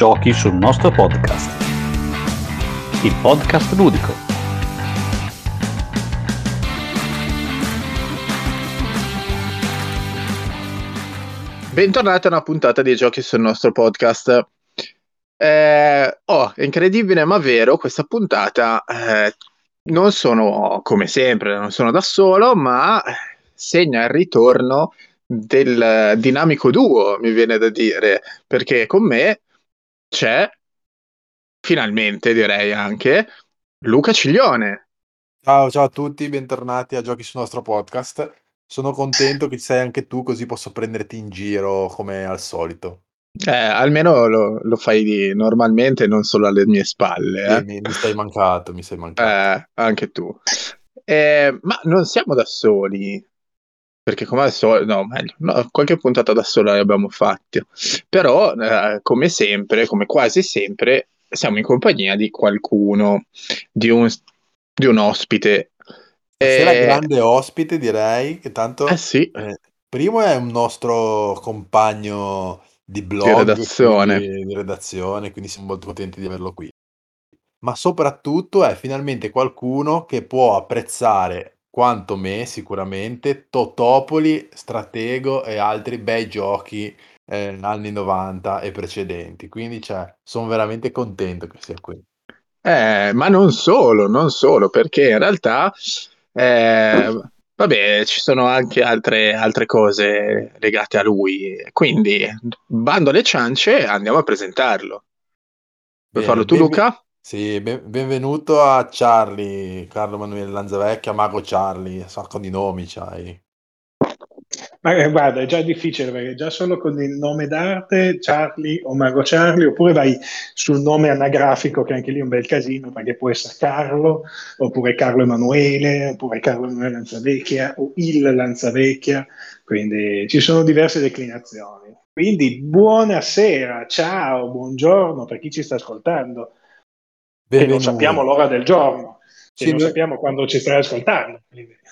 Giochi sul nostro podcast. Il podcast ludico. Bentornati a una puntata di Giochi sul nostro podcast. Eh, oh, è incredibile ma vero, questa puntata eh, non sono come sempre, non sono da solo, ma segna il ritorno del dinamico duo, mi viene da dire, perché con me c'è finalmente direi anche Luca Ciglione. Ciao, ciao a tutti, bentornati a Giochi sul nostro podcast. Sono contento che ci sei anche tu, così posso prenderti in giro come al solito. Eh, almeno lo, lo fai normalmente, non solo alle mie spalle. Sì, Eh. mi, mi sei mancato, mi sei mancato. Eh, anche tu. Eh, ma non siamo da soli, perché come al solito, no, meglio, no, qualche puntata da sola le abbiamo fatte, però eh, come sempre, come quasi sempre, siamo in compagnia di qualcuno, di un, di un ospite. Stasera Eh, grande ospite, direi, che tanto... eh sì, eh, primo è un nostro compagno di blog, redazione. quindi- di redazione, quindi siamo molto contenti di averlo qui. Ma soprattutto è finalmente qualcuno che può apprezzare quanto me sicuramente Totopoli, Stratego e altri bei giochi eh, anni 90 e precedenti. Quindi cioè, sono veramente contento che sia qui. Eh, ma non solo, non solo, perché in realtà, eh, vabbè, ci sono anche altre, altre cose legate a lui. Quindi, bando alle ciance, andiamo a presentarlo. Vuoi farlo tu, benve- Luca? Sì, ben- benvenuto a Charlie, Carlo Emanuele Lanzavecchia, Mago Charlie, un sacco di nomi c'hai. Ma eh, guarda, è già difficile perché già solo con il nome d'arte, Charlie o Mago Charlie, oppure vai sul nome anagrafico, che anche lì è un bel casino, perché può essere Carlo, oppure Carlo Emanuele, oppure Carlo Emanuele Lanzavecchia, o il Lanzavecchia, quindi ci sono diverse declinazioni. Quindi buonasera, ciao, buongiorno per chi ci sta ascoltando, che non sappiamo l'ora del giorno, che Sì, non noi- sappiamo quando ci stai ascoltando.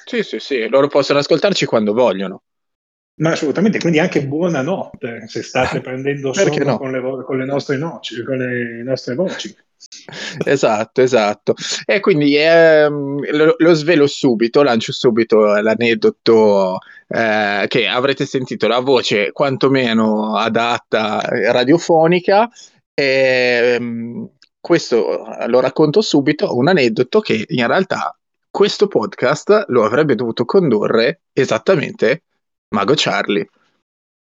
Sì, sì, sì, loro possono ascoltarci quando vogliono. Ma assolutamente, quindi anche buonanotte se state prendendo sonno no? con, le vo- con le nostre noci, con le nostre voci. Esatto, esatto. E quindi ehm, lo, lo svelo subito, lancio subito l'aneddoto eh, che avrete sentito la voce quantomeno adatta eh, radiofonica. E, ehm, questo lo racconto subito, un aneddoto che in realtà questo podcast lo avrebbe dovuto condurre esattamente Mago Charlie,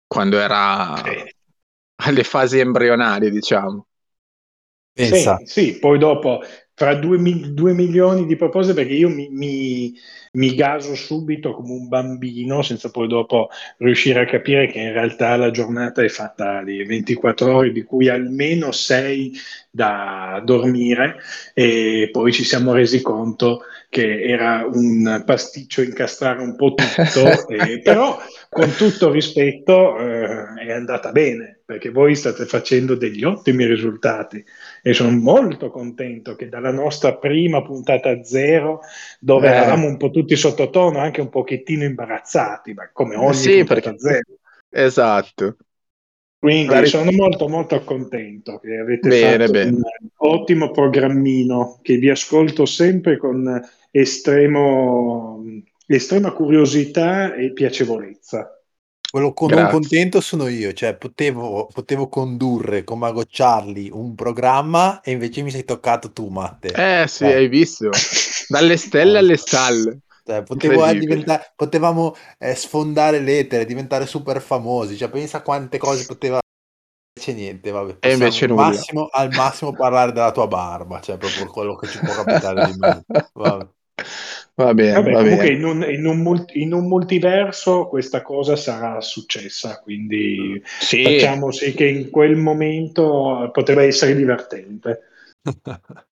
quando era Sì. alle fasi embrionali, diciamo. Pensa, Sì, sì, poi dopo fra due, mi- due milioni di propositi, perché io mi, mi- mi gaso subito come un bambino, senza poi dopo riuscire a capire che in realtà la giornata è fatta di 24 ore, di cui almeno 6 da dormire, e poi ci siamo resi conto che era un pasticcio incastrare un po' tutto, e- però con tutto rispetto eh, è andata bene, perché voi state facendo degli ottimi risultati e sono molto contento che dalla nostra prima puntata zero, dove Eh. eravamo un po' tutti sottotono, anche un pochettino imbarazzati, ma come ogni Sì, puntata perché- zero. Esatto. Quindi La ri- sono molto molto contento che avete Bene, fatto bene. un ottimo programmino che vi ascolto sempre con estremo, estrema curiosità e piacevolezza. Quello con non contento sono io, cioè potevo, potevo condurre con Mago Charlie un programma e invece mi sei toccato tu, Matte. Eh sì, Eh. hai visto? Dalle stelle alle stalle. Cioè, potevo, eh, potevamo eh, sfondare l'etere, diventare super famosi. Cioè, pensa quante cose poteva. Invece niente, vabbè. E invece al massimo, al massimo parlare della tua barba, cioè proprio quello che ci può capitare di meno. Va bene, Vabbè, va comunque bene. in un, in un mul- in un multiverso questa cosa sarà successa, quindi Sì, facciamo sì che in quel momento potrebbe essere divertente.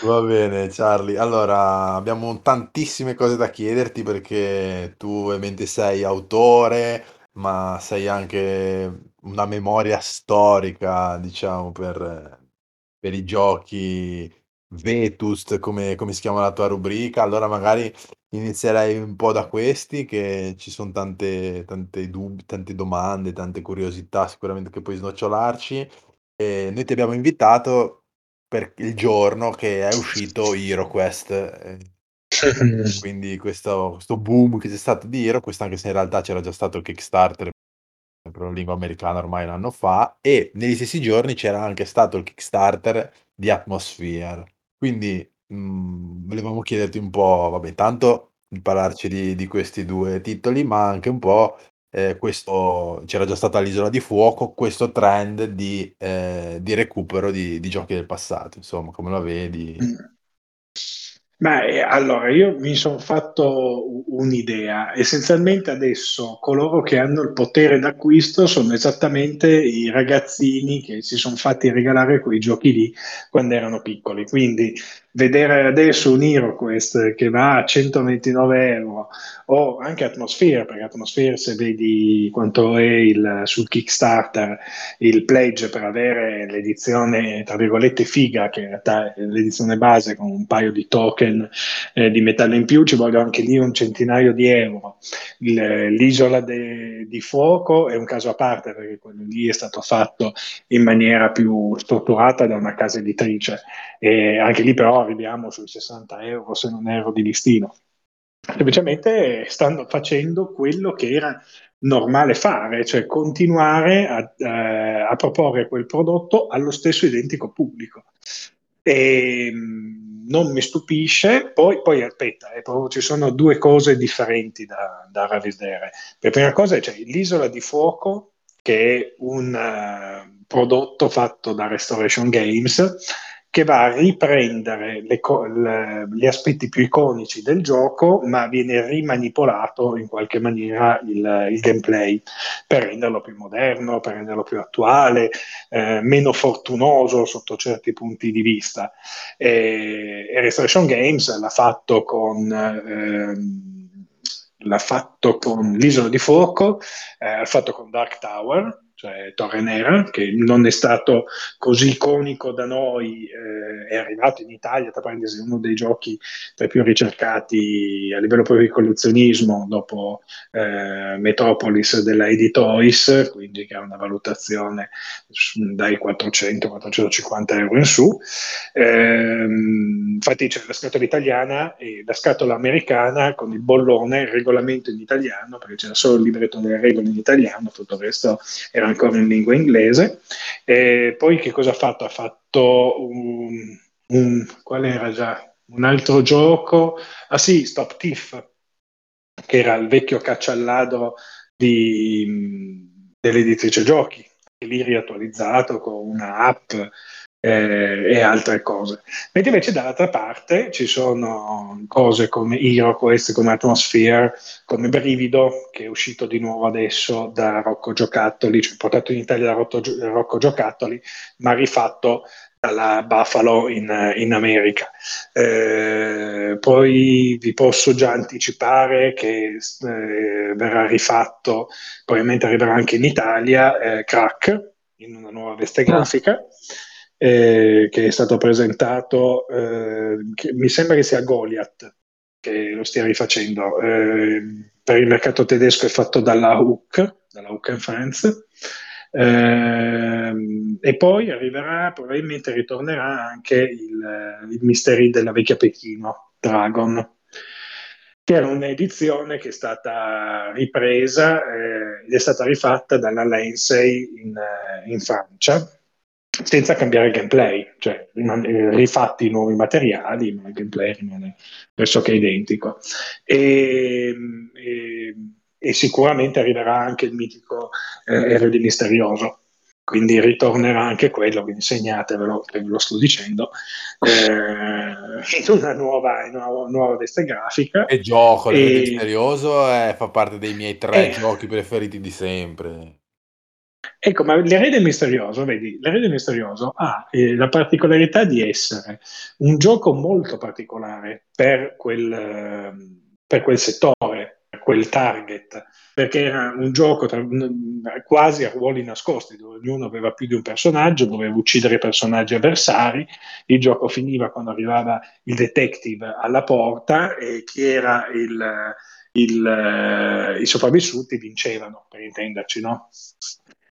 Va bene, Charlie. Allora, abbiamo tantissime cose da chiederti perché tu ovviamente sei autore, ma sei anche una memoria storica, diciamo, per, per i giochi Vetust, come, come si chiama la tua rubrica. Allora, magari inizierei un po' da questi, che ci sono tante, tante dubbi, tante domande, tante curiosità sicuramente che puoi snocciolarci. e noi ti abbiamo invitato per il giorno che è uscito HeroQuest. eh, quindi questo, questo boom che c'è stato di HeroQuest, anche se in realtà c'era già stato il Kickstarter per la lingua americana ormai un anno fa, e negli stessi giorni c'era anche stato il Kickstarter di Atmosphere. Quindi mh, volevamo chiederti un po', vabbè, tanto parlarci di, di questi due titoli, ma anche un po' eh, questo, c'era già stata l'Isola di Fuoco, questo trend di, eh, di recupero di, di giochi del passato, insomma, come lo vedi? Beh, allora io mi sono fatto un'idea. Essenzialmente adesso coloro che hanno il potere d'acquisto sono esattamente i ragazzini che si sono fatti regalare quei giochi lì quando erano piccoli. Quindi vedere adesso un HeroQuest che va a 129 euro o anche Atmosphere, perché Atmosphere se vedi quanto è il, sul Kickstarter il pledge per avere l'edizione tra virgolette figa, che in realtà è l'edizione base con un paio di token eh, di metallo in più, ci vogliono anche lì un centinaio di euro. Il, l'isola de, di fuoco è un caso a parte perché quello lì è stato fatto in maniera più strutturata da una casa editrice e anche lì però arriviamo sui 60 euro se non erro di listino. Semplicemente stanno facendo quello che era normale fare, cioè continuare a, eh, a proporre quel prodotto allo stesso identico pubblico. E, mm, non mi stupisce, poi, poi aspetta, eh, ci sono due cose differenti da, da rivedere. La prima cosa è cioè, l'isola di fuoco, che è un uh, prodotto fatto da Restoration Games, che va a riprendere le, le, gli aspetti più iconici del gioco, ma viene rimanipolato in qualche maniera il, il gameplay per renderlo più moderno, per renderlo più attuale, eh, meno fortunoso sotto certi punti di vista. E, e Restoration Games l'ha fatto con... Eh, l'ha fatto con l'Isola di Fuoco, eh, l'ha fatto con Dark Tower, cioè Torre Nera, che non è stato così iconico da noi, eh, è arrivato in Italia, tra parentesi, uno dei giochi tra i più ricercati a livello proprio di collezionismo dopo eh, Metropolis della Editois, quindi che ha una valutazione dai 400-450 euro in su. Eh, infatti c'è la scatola italiana e la scatola americana con il bollone, il regolamento in italiano, perché c'era solo il libretto delle regole in italiano, tutto il resto era ancora in lingua inglese. E poi che cosa ha fatto? Ha fatto un, un qual era già? Un altro gioco, ah sì, Stop Thief, che era il vecchio caccia al ladro di, dell'editrice giochi, lì riattualizzato con una app eh, e altre cose. Mentre invece dall'altra parte ci sono cose come HeroQuest, come Atmosphere, come Brivido, che è uscito di nuovo adesso da Rocco Giocattoli, cioè portato in Italia da Rocco, Rocco Giocattoli, ma rifatto dalla Buffalo in, in America. Eh, poi vi posso già anticipare che eh, verrà rifatto, probabilmente arriverà anche in Italia, eh, Crack in una nuova veste grafica. Ah eh, che è stato presentato, eh, che mi sembra che sia Goliath che lo stia rifacendo. Eh, per il mercato tedesco è fatto dalla Hook, dalla Hook Friends. Eh, e poi arriverà, probabilmente ritornerà anche il, il Mystery della vecchia Pechino, Dragon, che era un'edizione che è stata ripresa eh, ed è stata rifatta dalla Lensei in, in Francia senza cambiare il gameplay, cioè eh, rifatti nuovi materiali, ma il gameplay rimane pressoché identico. E, e, e sicuramente arriverà anche il mitico eh, RD Misterioso, quindi ritornerà anche quello, quindi segnatevelo che ve lo sto dicendo, eh, in una nuova, in una nuova veste grafica. E gioco, e... Misterioso eh, fa parte dei miei tre eh. giochi preferiti di sempre. Ecco, ma l'erede misterioso, vedi, l'erede misterioso ha eh, la particolarità di essere un gioco molto particolare per quel, eh, per quel settore, per quel target, perché era un gioco tra, quasi a ruoli nascosti, dove ognuno aveva più di un personaggio, doveva uccidere personaggi avversari, il gioco finiva quando arrivava il detective alla porta e chi era il, il, eh, i sopravvissuti vincevano, per intenderci, no?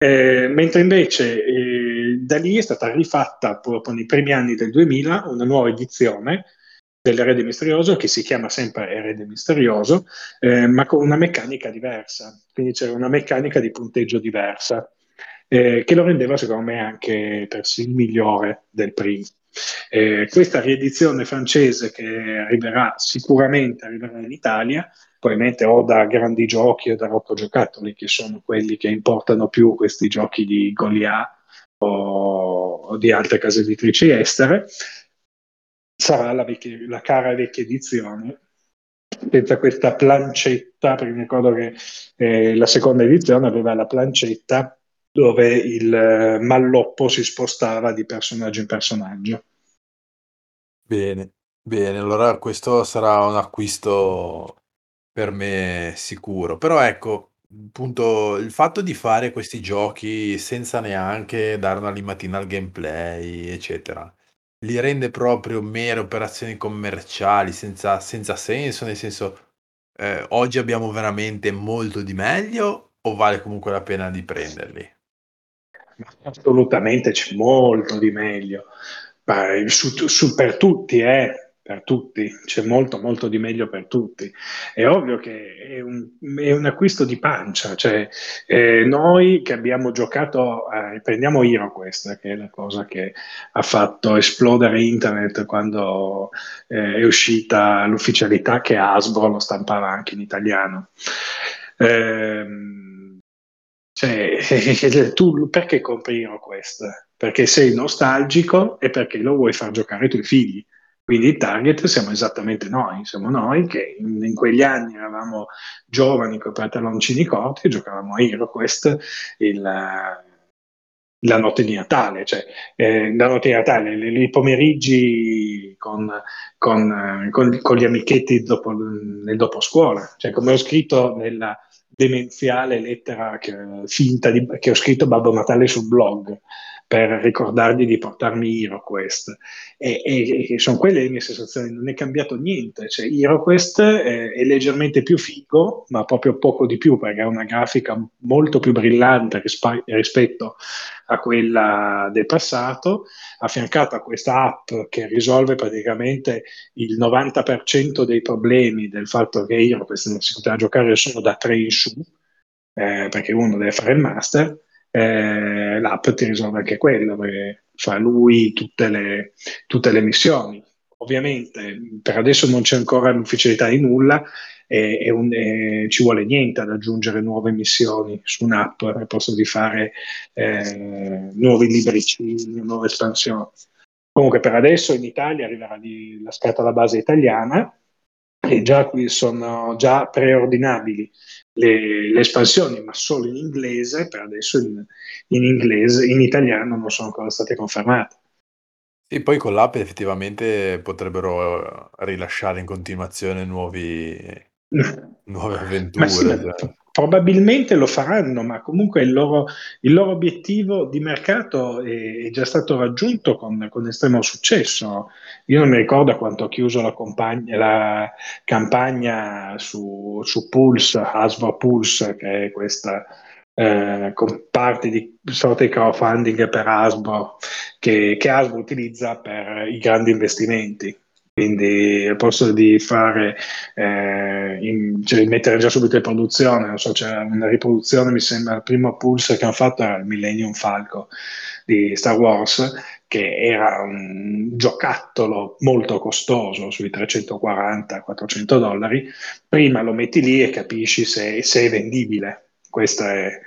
Eh, mentre invece eh, da lì è stata rifatta proprio nei primi anni del 2000 una nuova edizione dell'erede misterioso che si chiama sempre erede misterioso, eh, ma con una meccanica diversa, quindi c'era una meccanica di punteggio diversa, eh, che lo rendeva secondo me anche persino migliore del primo. Eh, questa riedizione francese che arriverà sicuramente arriverà in Italia, probabilmente o da grandi giochi o da rotto giocattoli, che sono quelli che importano più questi giochi di Goliath o, o di altre case editrici estere, sarà la, vecchia, la cara vecchia edizione. Senza questa plancetta, perché mi ricordo che eh, la seconda edizione aveva la plancetta dove il eh, malloppo si spostava di personaggio in personaggio. Bene, bene, allora questo sarà un acquisto per me sicuro. Però ecco, appunto, il fatto di fare questi giochi senza neanche dare una limatina al gameplay, eccetera, li rende proprio mere operazioni commerciali senza, senza senso, nel senso, eh, oggi abbiamo veramente molto di meglio o vale comunque la pena di prenderli? Assolutamente c'è molto di meglio. Su, su, per tutti, eh, per tutti, c'è molto molto di meglio per tutti. È ovvio che è un, è un acquisto di pancia, cioè eh, noi che abbiamo giocato, eh, prendiamo HeroQuest, che è la cosa che ha fatto esplodere internet quando eh, è uscita l'ufficialità che Hasbro lo stampava anche in italiano. Ehm, cioè, tu perché compri HeroQuest? Perché sei nostalgico e perché lo vuoi far giocare ai tuoi figli quindi il target siamo esattamente noi, siamo noi che in, in quegli anni eravamo giovani con pantaloncini corti e giocavamo a HeroQuest il, la notte di Natale, cioè eh, la notte di Natale, i pomeriggi con, con, con, con gli amichetti dopo, nel dopo scuola, cioè come ho scritto nella demenziale lettera che, finta di, che ho scritto Babbo Natale sul blog per ricordargli di portarmi HeroQuest. E, e, e sono quelle le mie sensazioni, non è cambiato niente. Cioè, HeroQuest è, è leggermente più figo, ma proprio poco di più, perché ha una grafica molto più brillante rispa- rispetto a quella del passato, affiancata a questa app che risolve praticamente il 90% dei problemi del fatto che HeroQuest non si poteva giocare solo da 3 in su, eh, perché uno deve fare il master, eh, l'app ti risolve anche quello, perché fa lui tutte le, tutte le missioni. Ovviamente per adesso non c'è ancora l'ufficialità di nulla e, e, un, e, ci vuole niente ad aggiungere nuove missioni su un'app al posto di fare eh, nuovi libricini, nuove espansioni. Comunque per adesso in Italia arriverà di, la scatola base italiana e già qui sono già preordinabili le, le, espansioni, ma solo in inglese, per adesso in, in, inglese, in italiano non sono ancora state confermate. E poi con l'app effettivamente potrebbero rilasciare in continuazione nuovi, nuove avventure. Sì, cioè. Probabilmente lo faranno, ma comunque il loro, il loro obiettivo di mercato è, è già stato raggiunto con, con, estremo successo. Io non mi ricordo quanto ha chiuso la, compagna, la campagna su, su, Pulse, Hasbro Pulse, che è questa eh, con parte di sorta di crowdfunding per Hasbro che, che Hasbro utilizza per i grandi investimenti quindi al posto di fare eh, in, cioè, mettere già subito in produzione non so c'è una riproduzione mi sembra il primo pulse che hanno fatto era il Millennium Falco di Star Wars che era un giocattolo molto costoso sui 340-400 dollari. Prima lo metti lì e capisci se, se è vendibile. Questo è,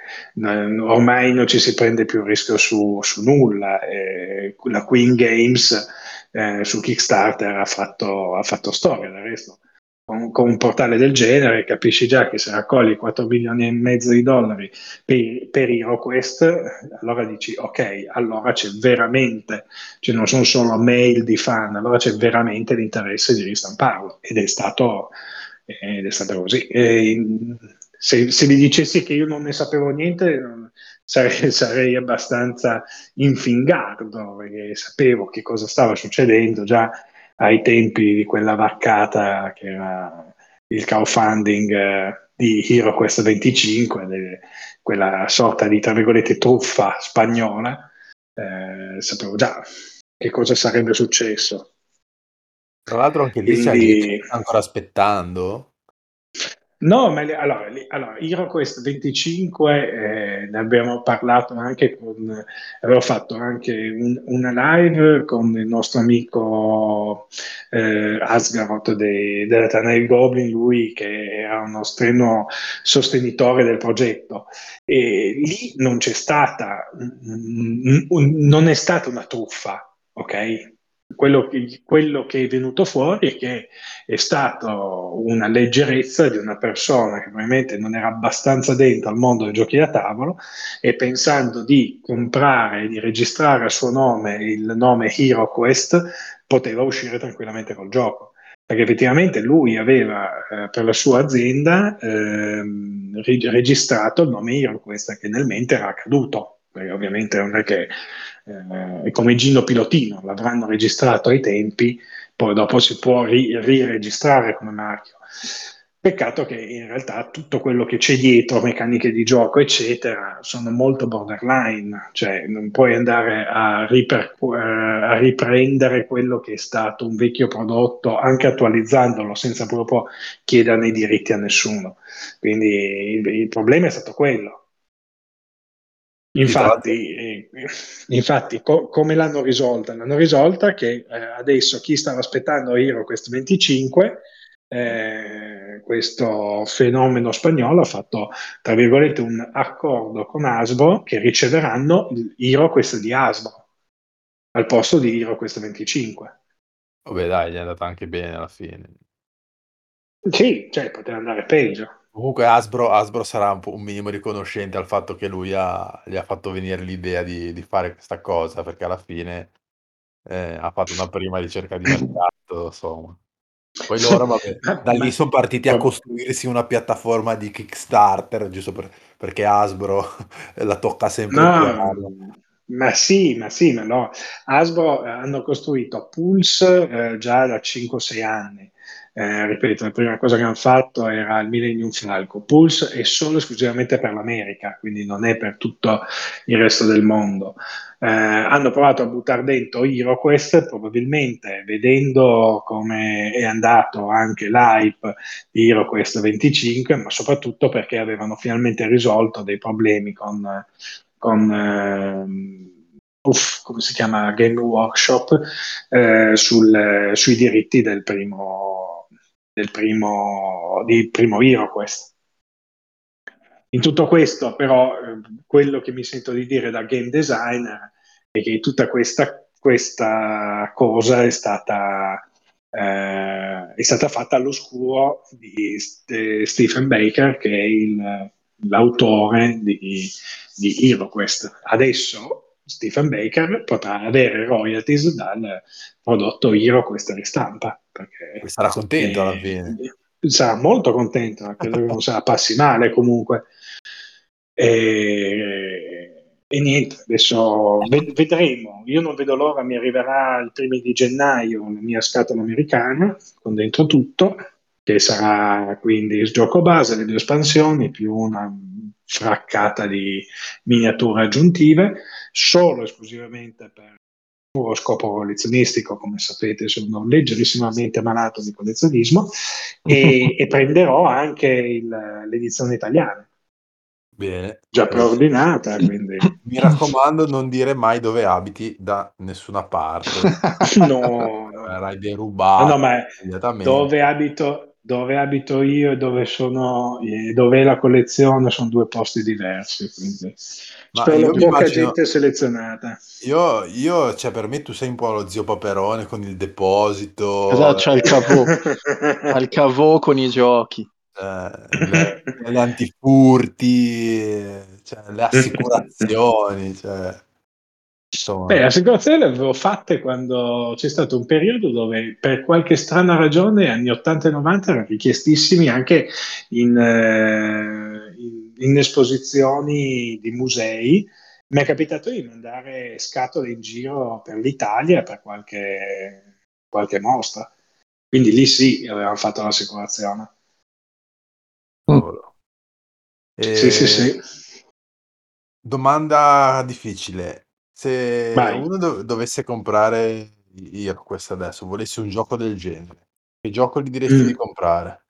ormai non ci si prende più il rischio su, su nulla eh, la Queen Games eh, su Kickstarter ha fatto, ha fatto storia del resto. Con, con, un portale del genere capisci già che se raccogli 4 milioni e mezzo di dollari per, per HeroQuest, allora dici ok, allora c'è veramente, cioè non sono solo mail di fan, allora c'è veramente l'interesse di ristamparlo ed è stato, ed è stato così. E, se, se vi dicessi che io non ne sapevo niente, sarei, sarei abbastanza infingardo perché sapevo che cosa stava succedendo già ai tempi di quella vaccata che era il crowdfunding eh, di HeroQuest 25, de, quella sorta di tra virgolette truffa spagnola eh, sapevo già che cosa sarebbe successo. Tra l'altro anche lì Quindi... c'è ancora aspettando. No, ma allora, allora HeroQuest 25 eh, ne abbiamo parlato anche con, avevo fatto anche un, una live con il nostro amico eh, Asgaroth de, della Tanail Goblin, lui che era uno strenuo sostenitore del progetto. E lì non c'è stata, non è stata una truffa, ok? Quello che, quello che, è venuto fuori è che è stata una leggerezza di una persona che probabilmente non era abbastanza dentro al mondo dei giochi da tavolo e pensando di comprare e di registrare a suo nome il nome HeroQuest poteva uscire tranquillamente col gioco. Perché effettivamente lui aveva eh, per la sua azienda eh, registrato il nome HeroQuest che nel mente era accaduto perché ovviamente non è che eh, come Gino Pilotino, l'avranno registrato ai tempi, poi dopo si può ri- riregistrare come marchio. Peccato che in realtà tutto quello che c'è dietro, meccaniche di gioco, eccetera, sono molto borderline, cioè non puoi andare a, riper- eh, a riprendere quello che è stato un vecchio prodotto, anche attualizzandolo senza proprio chiederne i diritti a nessuno. Quindi il, il problema è stato quello Infatti, infatti co- come l'hanno risolta? L'hanno risolta che eh, adesso chi stava aspettando HeroQuest 25, eh, questo fenomeno spagnolo ha fatto, tra virgolette, un accordo con Asbro che riceveranno il HeroQuest di Asbro al posto di HeroQuest 25. Vabbè dai, gli è andata anche bene alla fine. Sì, cioè poteva andare peggio. Comunque Hasbro, Hasbro sarà un, po', un minimo riconoscente al fatto che lui ha, gli ha fatto venire l'idea di, di fare questa cosa, perché alla fine eh, ha fatto una prima ricerca di mercato, insomma. Poi loro, vabbè, da lì sono partiti a costruirsi una piattaforma di Kickstarter, giusto per, perché Hasbro la tocca sempre no, Ma sì, ma sì, ma no. Hasbro eh, hanno costruito Pulse eh, già da 5-6 anni eh, ripeto, la prima cosa che hanno fatto era il Millennium Falco. Pulse è solo esclusivamente per l'America, quindi non è per tutto il resto del mondo. Eh, hanno provato a buttare dentro HeroQuest, probabilmente vedendo come è andato anche l'hype di HeroQuest 25, ma soprattutto perché avevano finalmente risolto dei problemi con, con eh, Uff, come si chiama Game Workshop eh, sul, sui diritti del primo del primo, di primo HeroQuest. In tutto questo, però, eh, quello che mi sento di dire da game designer è che tutta questa, questa cosa è stata, eh, è stata fatta all'oscuro di St- Stephen Baker, che è il, l'autore di, di HeroQuest. Adesso Stephen Baker potrà avere royalties dal prodotto HeroQuest ristampa. Perché, sarà contento alla fine. Sarà molto contento, credo che non sarà passi male comunque. E, e niente, adesso vedremo. Io non vedo l'ora, mi arriverà il primo di gennaio la mia scatola americana con dentro tutto, che sarà quindi il gioco base, le due espansioni più una fraccata di miniature aggiuntive, solo esclusivamente per puro scopo collezionistico, come sapete sono leggerissimamente malato di collezionismo, e, e prenderò anche il, l'edizione italiana. Bene. Già preordinata, quindi... Mi raccomando, non dire mai dove abiti da nessuna parte. no, Verrai derubato. No, no, ma dove abito, dove abito io e dove sono dove è la collezione sono due posti diversi quindi Ma spero poca immagino, gente selezionata. Io, io, cioè per me tu sei un po' lo zio Paperone con il deposito. Esatto c'è il cavò il cavò con i giochi. Eh, le, le antifurti cioè, le assicurazioni cioè Insomma. Beh, assicurazioni le avevo fatte quando c'è stato un periodo dove per qualche strana ragione anni 80 e 90 erano richiestissimi anche in, eh, in, in esposizioni di musei. Mi è capitato di mandare scatole in giro per l'Italia per qualche, qualche mostra. Quindi lì sì, avevamo fatto l'assicurazione. Mm. E... Sì, sì, sì. Domanda difficile Se Vai. uno dov- dovesse comprare io questo adesso, volessi un gioco del genere, che gioco gli diresti Mm. di comprare?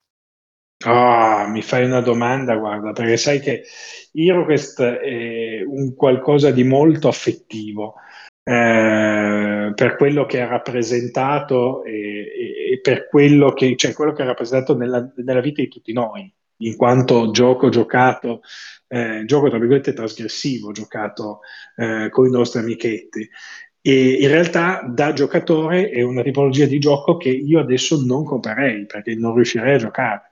Ah, mi fai una domanda, guarda, perché sai che HeroQuest è un qualcosa di molto affettivo eh, per quello che ha rappresentato e, e- e per quello che, cioè quello che ha rappresentato nella, nella vita di tutti noi, in quanto gioco giocato, eh, gioco tra virgolette trasgressivo, giocato eh, con i nostri amichetti. E in realtà da giocatore è una tipologia di gioco che io adesso non comprerei perché non riuscirei a giocare,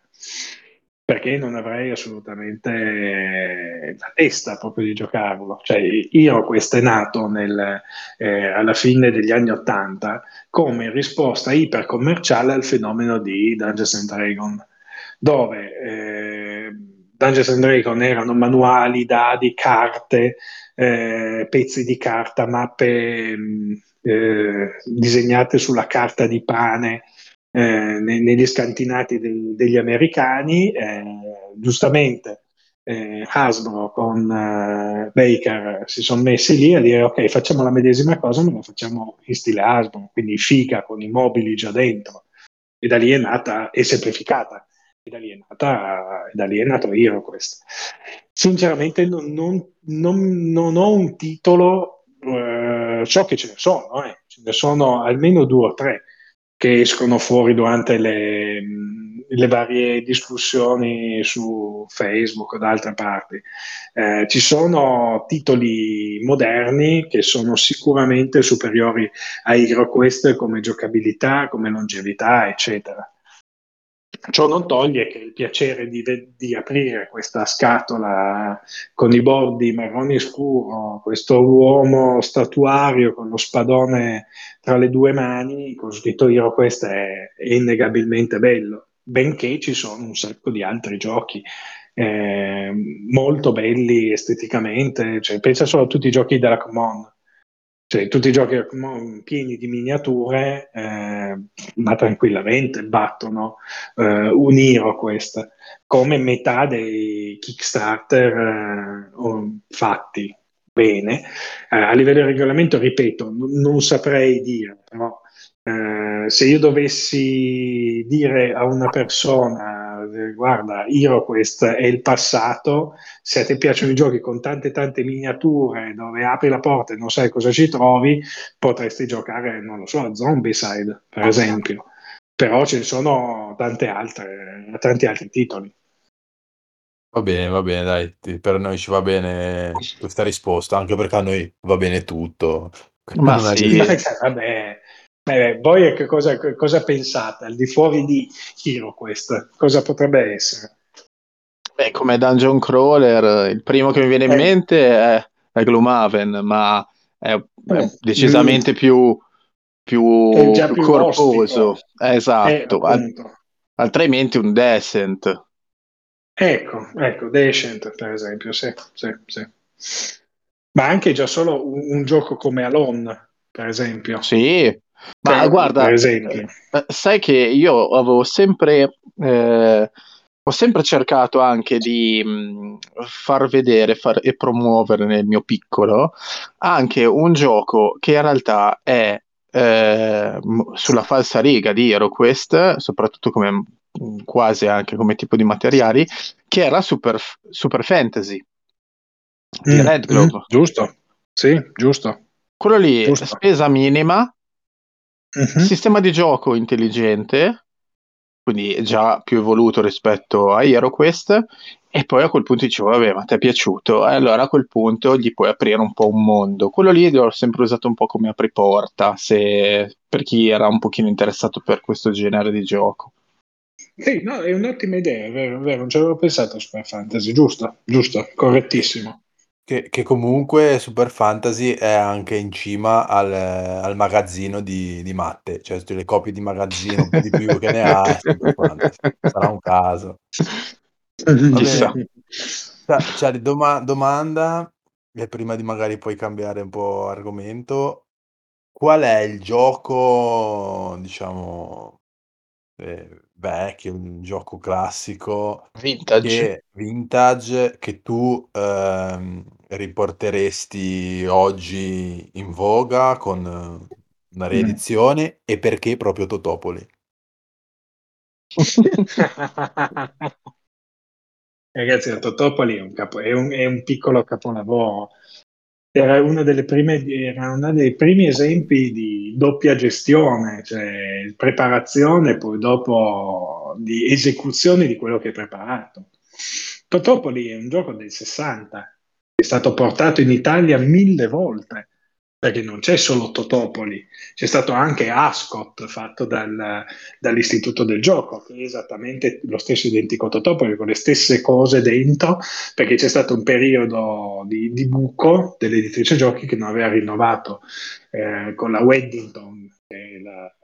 perché non avrei assolutamente la testa proprio di giocarlo. Cioè, io questo è nato nel, eh, alla fine degli anni Ottanta come risposta ipercommerciale al fenomeno di Dungeons and Dragons, dove eh, Dungeons and Dragons erano manuali, dadi, carte, eh, pezzi di carta, mappe mh, eh, disegnate sulla carta di pane eh, ne- negli scantinati del- degli americani. eh, giustamente eh, Hasbro con Baker si sono messi lì a dire ok facciamo la medesima cosa ma la facciamo in stile Hasbro, quindi figa con i mobili già dentro. E da lì è nata, è semplificata, e da lì è nata, e da lì è nato HeroQuest. Sinceramente non, non- non- non ho un titolo, eh, so che ce ne sono, eh, ce ne sono almeno due o tre che escono fuori durante le, le varie discussioni su Facebook o da altre parti. Eh, ci sono titoli moderni che sono sicuramente superiori a HeroQuest come giocabilità, come longevità, eccetera. Ciò non toglie che il piacere di, di aprire questa scatola con i bordi marroni scuro, questo uomo statuario con lo spadone tra le due mani, con scritto HeroQuest è, è innegabilmente bello, benché ci sono un sacco di altri giochi eh, molto belli esteticamente, cioè, pensa solo a tutti i giochi della Common, cioè tutti i giochi pieni di miniature, eh, ma tranquillamente battono eh, un HeroQuest come metà dei Kickstarter eh, fatti bene. Eh, a livello di regolamento, ripeto, n- non saprei dire, però eh, se io dovessi dire a una persona, guarda, HeroQuest è il passato, se a te piacciono i giochi con tante tante miniature dove apri la porta e non sai cosa ci trovi, potresti giocare, non lo so, a Zombicide, per esempio. Però ce ne sono tante altre, tanti altri titoli. Va bene, va bene, dai, per noi ci va bene questa risposta, anche perché a noi va bene tutto. Ma sì. vabbè, Eh, voi che cosa, cosa pensate? Al di fuori di HeroQuest, cosa potrebbe essere? Beh, come dungeon crawler, il primo che mi viene in Eh. mente è, è Gloomhaven, ma è, è Eh, decisamente più, più È più corposo. Eh, esatto, Al- altrimenti un Descent. Ecco, ecco, Descent per esempio, sì, sì, sì. Ma anche già solo un, un gioco come Alone, per esempio. Sì, ma Per- guarda, per esempio. eh, sai che io avevo sempre, eh, ho sempre cercato anche di mh, far vedere far- e promuovere nel mio piccolo anche un gioco che in realtà è eh, sulla falsa riga di HeroQuest, soprattutto come mh, quasi anche come tipo di materiali, che era Super, Super Fantasy di Mm, Red Glove. mm, giusto, sì, giusto. Quello lì, Giusto. spesa minima, Mhm. sistema di gioco intelligente, quindi già più evoluto rispetto a HeroQuest, e poi a quel punto dicevo, vabbè, ma ti è piaciuto? E allora a quel punto gli puoi aprire un po' un mondo. Quello lì l'ho sempre usato un po' come apriporta, se, per chi era un pochino interessato per questo genere di gioco. Sì, no, è un'ottima idea, è vero, è vero, non ci avevo pensato a Super Fantasy, giusto, giusto, correttissimo. Che, che comunque Super Fantasy è anche in cima al, al magazzino di, di Matte, cioè tutte le copie di magazzino, un po' di più che ne ha, è Super Fantasy. sarà un caso. Va Chissà. bene. Doma- domanda, e prima di magari poi cambiare un po' argomento, qual è il gioco, diciamo, eh, vecchio, un gioco classico Vintage. che vintage che tu ehm, riporteresti oggi in voga con una Mm. riedizione e perché proprio Totopoli? Ragazzi, Totopoli è un, capo- è un- è un piccolo capolavoro. Era uno, prime, era uno dei primi esempi di doppia gestione, cioè preparazione e poi dopo di esecuzione di quello che hai preparato. Totopoli è un gioco del 60, è stato portato in Italia mille volte, perché non c'è solo Totopoli, c'è stato anche Ascot fatto dal, dall'Istituto del Gioco, che è esattamente lo stesso identico Totopoli, con le stesse cose dentro, perché c'è stato un periodo di, di buco dell'editrice giochi che non aveva rinnovato eh, con la Weddington, che è la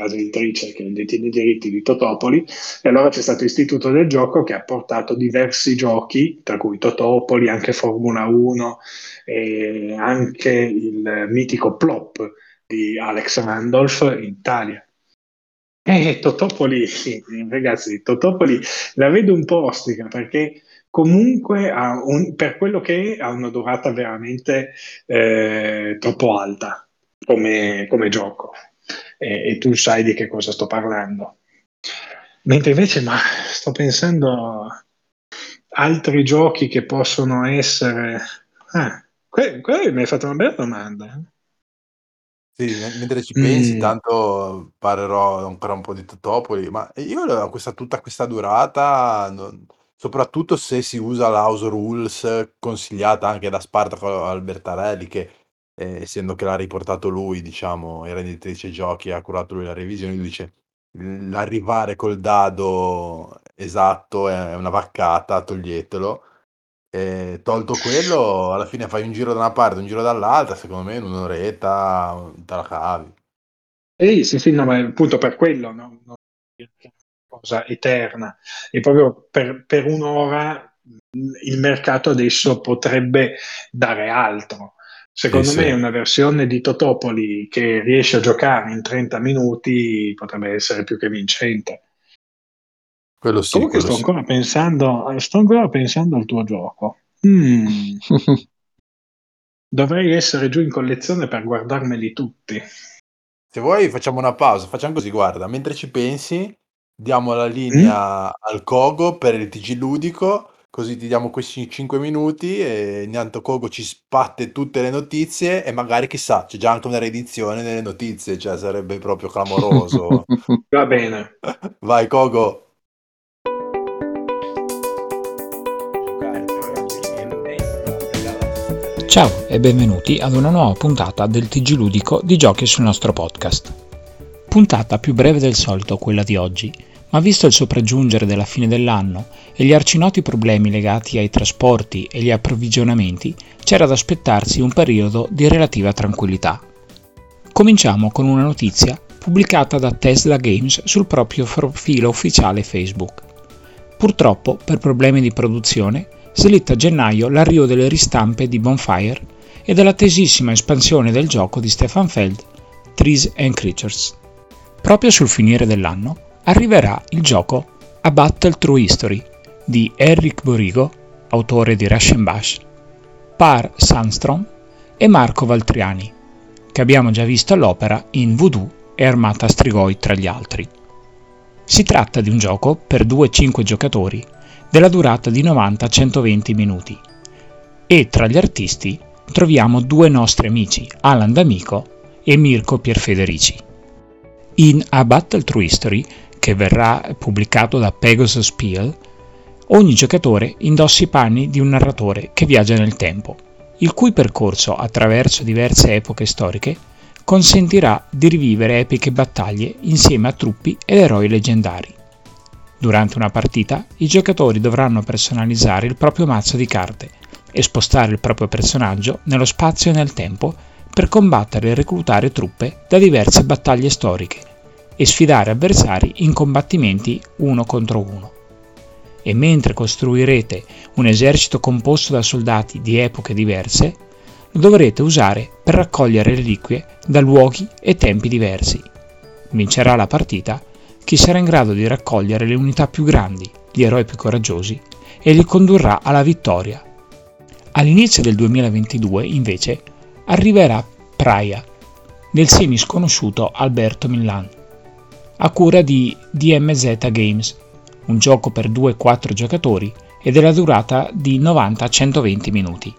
casa editrice che detiene i diritti di Totopoli, e allora c'è stato l'Istituto del Gioco che ha portato diversi giochi, tra cui Totopoli, anche Formula 1 e anche il mitico Plop di Alex Randolph in Italia. E Totopoli, ragazzi, Totopoli la vedo un po' ostica perché comunque un- per quello che è ha una durata veramente eh, troppo alta come, come gioco e, e tu sai di che cosa sto parlando. Mentre invece, ma sto pensando a altri giochi che possono essere... Ah, que- que- mi hai fatto una bella domanda. eh. Sì, men- mentre ci pensi, Mm. tanto parlerò ancora un po' di Totopoli, ma io ho questa, tutta questa durata, non- soprattutto se si usa la house rules consigliata anche da Spartaco Albertarelli, che eh, essendo che l'ha riportato lui, diciamo, era editrice giochi, ha curato lui la revisione, lui dice l'arrivare col dado esatto è una vaccata, toglietelo. E tolto quello, alla fine fai un giro da una parte, un giro dall'altra, secondo me in un'oretta te la cavi. Ehi, sì, sì, no, ma appunto per quello, no? Una cosa eterna. E proprio per, per un'ora mh, il mercato adesso potrebbe dare altro. Secondo Sì, me sì. una versione di Totopoli che riesce a giocare in 30 minuti potrebbe essere più che vincente. Quello sì, Comunque quello sto ancora pensando, sto ancora pensando al tuo gioco. Mm, dovrei essere giù in collezione per guardarmeli tutti. Se vuoi facciamo una pausa, facciamo così, guarda, mentre ci pensi, diamo la Mm? linea al Kogo per il TG ludico, così ti diamo questi 5 minuti e intanto Kogo ci spatte tutte le notizie e magari chissà, c'è già anche una riedizione nelle notizie, cioè sarebbe proprio clamoroso. Va bene. Vai Kogo! Ciao e benvenuti ad una nuova puntata del TG Ludico di giochi sul nostro podcast. Puntata più breve del solito quella di oggi, ma visto il sopraggiungere della fine dell'anno e gli arcinoti problemi legati ai trasporti e gli approvvigionamenti, c'era da aspettarsi un periodo di relativa tranquillità. Cominciamo con una notizia pubblicata da Tesla Games sul proprio profilo ufficiale Facebook. Purtroppo, per problemi di produzione, slitta a gennaio l'arrivo delle ristampe di Bonfire e della tesissima espansione del gioco di Stefan Feld, Trees and Creatures. Proprio sul finire dell'anno arriverà il gioco A Battle Through History di Eric Borigo, autore di Russian Bash, Par Sandstrom e Marco Valtriani, che abbiamo già visto all'opera in Voodoo e Armata Strigoi tra gli altri. Si tratta di un gioco per 2-5 giocatori della durata di 90-120 minuti e tra gli artisti troviamo due nostri amici, Alan D'Amico e Mirko Pierfederici. In A Battle Through History, che verrà pubblicato da Pegasus Spiel, ogni giocatore indossa i panni di un narratore che viaggia nel tempo, il cui percorso attraverso diverse epoche storiche consentirà di rivivere epiche battaglie insieme a truppi ed eroi leggendari. Durante una partita i giocatori dovranno personalizzare il proprio mazzo di carte e spostare il proprio personaggio nello spazio e nel tempo per combattere e reclutare truppe da diverse battaglie storiche e sfidare avversari in combattimenti uno contro uno. E mentre costruirete un esercito composto da soldati di epoche diverse, lo dovrete usare per raccogliere reliquie da luoghi e tempi diversi. Vincerà la partita chi sarà in grado di raccogliere le unità più grandi, gli eroi più coraggiosi, e li condurrà alla vittoria. All'inizio del 2022, invece, arriverà Praia, del semi sconosciuto Alberto Millan, a cura di DMZ Games, un gioco per 2-4 giocatori e della durata di 90-120 minuti.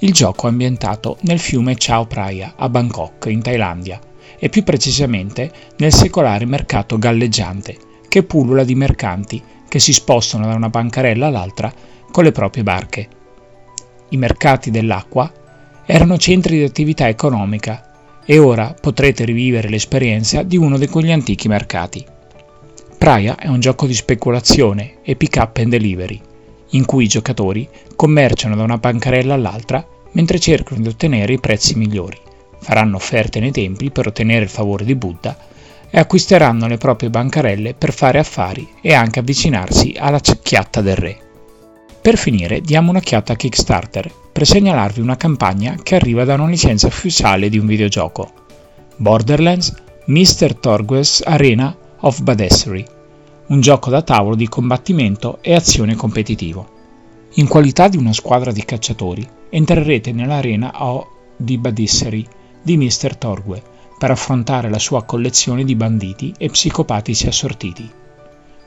Il gioco è ambientato nel fiume Chao Phraya a Bangkok, in Thailandia, e più precisamente nel secolare mercato galleggiante, che pullula di mercanti che si spostano da una bancarella all'altra con le proprie barche. I mercati dell'acqua erano centri di attività economica e ora potrete rivivere l'esperienza di uno di quegli antichi mercati. Praia è un gioco di speculazione e pick up and delivery, in cui i giocatori commerciano da una bancarella all'altra mentre cercano di ottenere i prezzi migliori, faranno offerte nei templi per ottenere il favore di Buddha e acquisteranno le proprie bancarelle per fare affari e anche avvicinarsi alla chiatta del re. Per finire diamo un'occhiata a Kickstarter per segnalarvi una campagna che arriva da una licenza ufficiale di un videogioco. Borderlands Mr. Torgues Arena of Badassery, un gioco da tavolo di combattimento e azione competitivo. In qualità di una squadra di cacciatori, entrerete nell'arena di Badassery di Mr. Torgue per affrontare la sua collezione di banditi e psicopatici assortiti.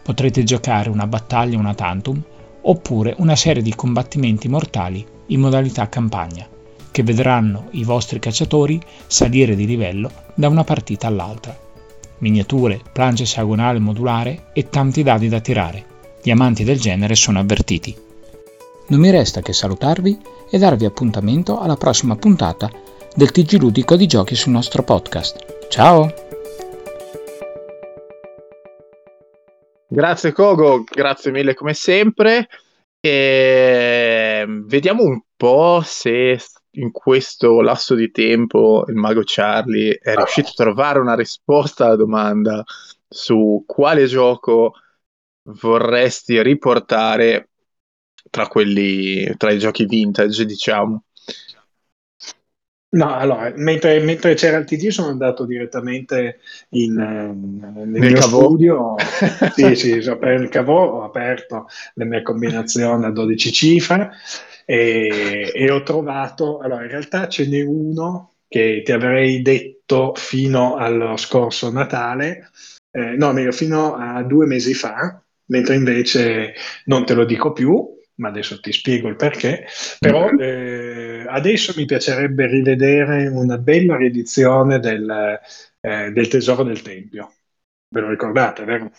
Potrete giocare una battaglia una tantum oppure una serie di combattimenti mortali in modalità campagna, che vedranno i vostri cacciatori salire di livello da una partita all'altra miniature, planche esagonale modulare e tanti dadi da tirare. Gli amanti del genere sono avvertiti. Non mi resta che salutarvi e darvi appuntamento alla prossima puntata del TG Ludico di giochi sul nostro podcast. Ciao! Grazie Kogo, grazie mille come sempre. E vediamo un po' se in questo lasso di tempo il mago Charlie è riuscito a trovare una risposta alla domanda su quale gioco vorresti riportare tra quelli tra i giochi vintage, diciamo. No, allora, mentre, mentre, c'era il TG sono andato direttamente in, nel, nel mio cavò. studio, sì, sì, per il cavò ho aperto le mie combinazioni a 12 cifre e, e ho trovato, allora in realtà ce n'è uno che ti avrei detto fino allo scorso Natale, eh, no, meglio, fino a due mesi fa, mentre invece non te lo dico più, ma adesso ti spiego il perché, però mm-hmm. eh, adesso mi piacerebbe rivedere una bella riedizione del, eh, del Tesoro del Tempio. Ve lo ricordate, vero?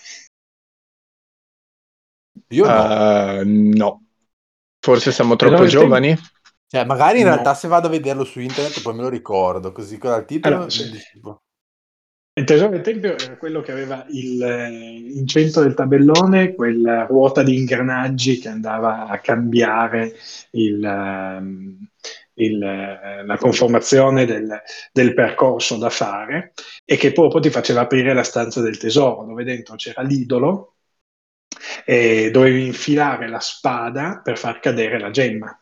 Io no. Uh, no. Forse siamo troppo giovani? Cioè, magari in no. realtà se vado a vederlo su internet poi me lo ricordo, così con il titolo... Allora, sì. Il tesoro del tempio era quello che aveva il, in centro del tabellone quella ruota di ingranaggi che andava a cambiare il, ehm, il, la conformazione del, del, percorso da fare e che proprio ti faceva aprire la stanza del tesoro, dove dentro c'era l'idolo e dovevi infilare la spada per far cadere la gemma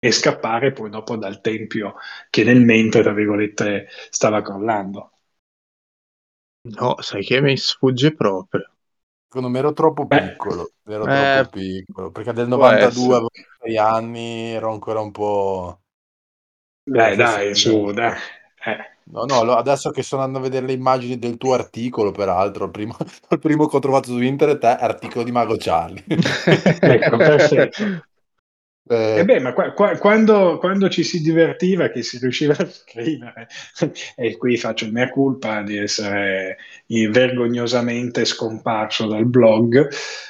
e scappare poi dopo dal tempio che nel mentre, tra virgolette, stava crollando. No, sai che mi sfugge proprio. Secondo me ero troppo piccolo, Beh, ero eh, troppo piccolo, perché del 92 avevo 6 anni, ero ancora un po'... Beh, dai, su, dai. Eh. No, no, adesso che sto andando a vedere le immagini del tuo articolo, peraltro, il primo, il primo che ho trovato su internet è articolo di Mago Charlie. ecco, perfetto. Eh, eh beh, ma qua, qua, quando, quando, ci si divertiva, che si riusciva a scrivere, e qui faccio il mea culpa di essere vergognosamente scomparso dal blog,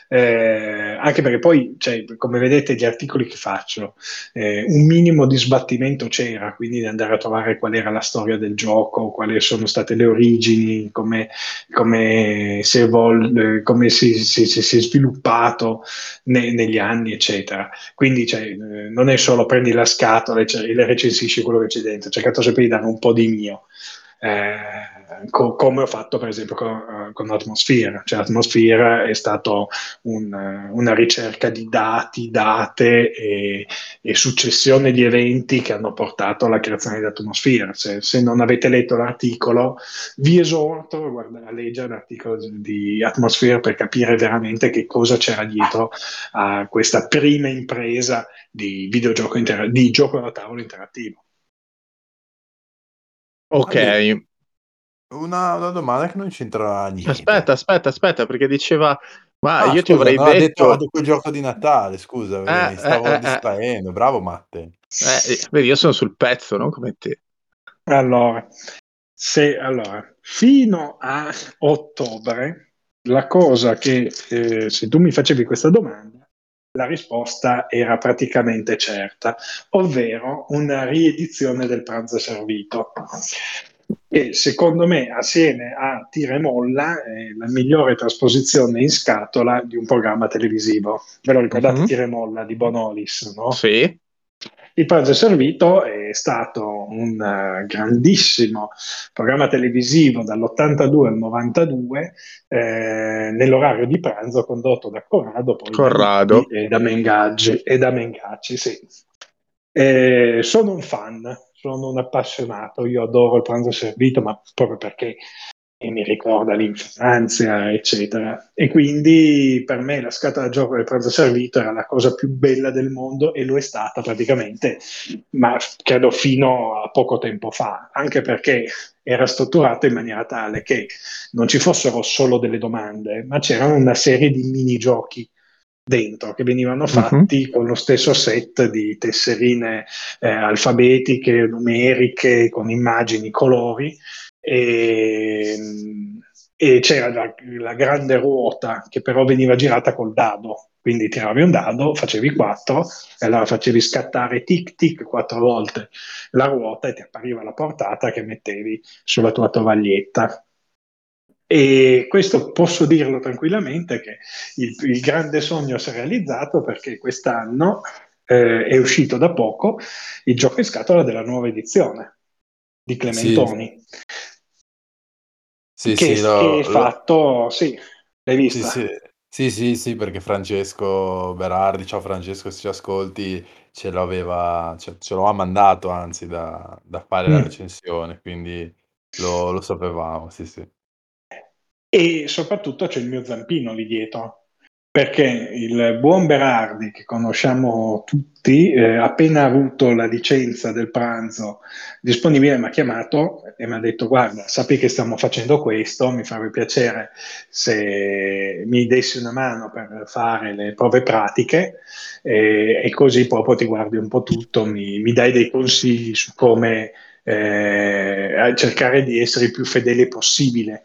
eh, anche perché poi, cioè, come vedete, gli articoli che faccio, eh, un minimo di sbattimento c'era, quindi di andare a trovare qual era la storia del gioco, quali sono state le origini, come, come si, evol- come si, si, si è sviluppato ne- negli anni, eccetera. Quindi cioè, non è solo prendi la scatola e, le recensisci quello che c'è dentro, cercato sempre di dare un po' di mio. Eh, co- come ho fatto per esempio con, con Atmosphere. Cioè, Atmosphere è stato un, una ricerca di dati, date e, e, successione di eventi che hanno portato alla creazione di Atmosphere. Se, se non avete letto l'articolo, vi esorto a, guardare, a leggere l'articolo di Atmosphere per capire veramente che cosa c'era dietro a questa prima impresa di videogioco inter- di gioco da tavolo interattivo. Ok. Una, una, domanda che non c'entra niente. Aspetta, aspetta, aspetta, perché diceva, ma ah, io scusa, ti avrei detto... detto dopo il gioco di Natale, scusa, eh, mi stavo eh, eh, eh. distraendo, bravo Matte. Eh, vedi, io sono sul pezzo, non come te. Allora, se, allora, fino a ottobre, la cosa che, eh, se tu mi facevi questa domanda, la risposta era praticamente certa, ovvero una riedizione del pranzo servito. E secondo me, assieme a Tira e Molla, è la migliore trasposizione in scatola di un programma televisivo. Ve lo ricordate mm-hmm. Tira e Molla di Bonolis, no? Sì. Il pranzo servito è stato un uh, grandissimo programma televisivo dall'82 al 92 eh, nell'orario di pranzo condotto da Corrado, poi Corrado. E da Mengaggi. E da Mengacci sì. eh, sono un fan, sono un appassionato, io adoro il pranzo servito, ma proprio perché e mi ricorda l'infanzia, eccetera. E quindi per me la scatola da gioco del pranzo servito era la cosa più bella del mondo e lo è stata praticamente, ma credo fino a poco tempo fa, anche perché era strutturato in maniera tale che non ci fossero solo delle domande, ma c'erano una serie di mini giochi dentro che venivano mhm. fatti uh-huh. con lo stesso set di tesserine eh, alfabetiche, numeriche, con immagini, colori e, e c'era la, la, grande ruota che però veniva girata col dado. Quindi tiravi un dado, facevi 4 e allora facevi scattare tic tic quattro volte la ruota e ti appariva la portata che mettevi sulla tua tovaglietta. E questo posso dirlo tranquillamente che il, il grande sogno si è realizzato perché quest'anno eh, è uscito da poco il gioco in scatola della nuova edizione di Clementoni. Sì. Sì, che, sì, lo, che fatto, sì, l'hai vista? Sì, sì. Sì, sì, sì, perché Francesco Berardi, ciao Francesco, se ci ascolti, ce l'aveva, ce, ce lo ha mandato anzi da, da fare mm. la recensione, quindi lo, lo, sapevamo, sì, sì. E soprattutto c'è il mio zampino lì dietro, perché il buon Berardi, che conosciamo tutti, eh, appena avuto la licenza del pranzo disponibile, mi ha chiamato e mi ha detto: Guarda, sappi che stiamo facendo questo, mi farebbe piacere se mi dessi una mano per fare le prove pratiche eh, e così proprio ti guardi un po' tutto, mi, mi dai dei consigli su come eh, cercare di essere il più fedele possibile.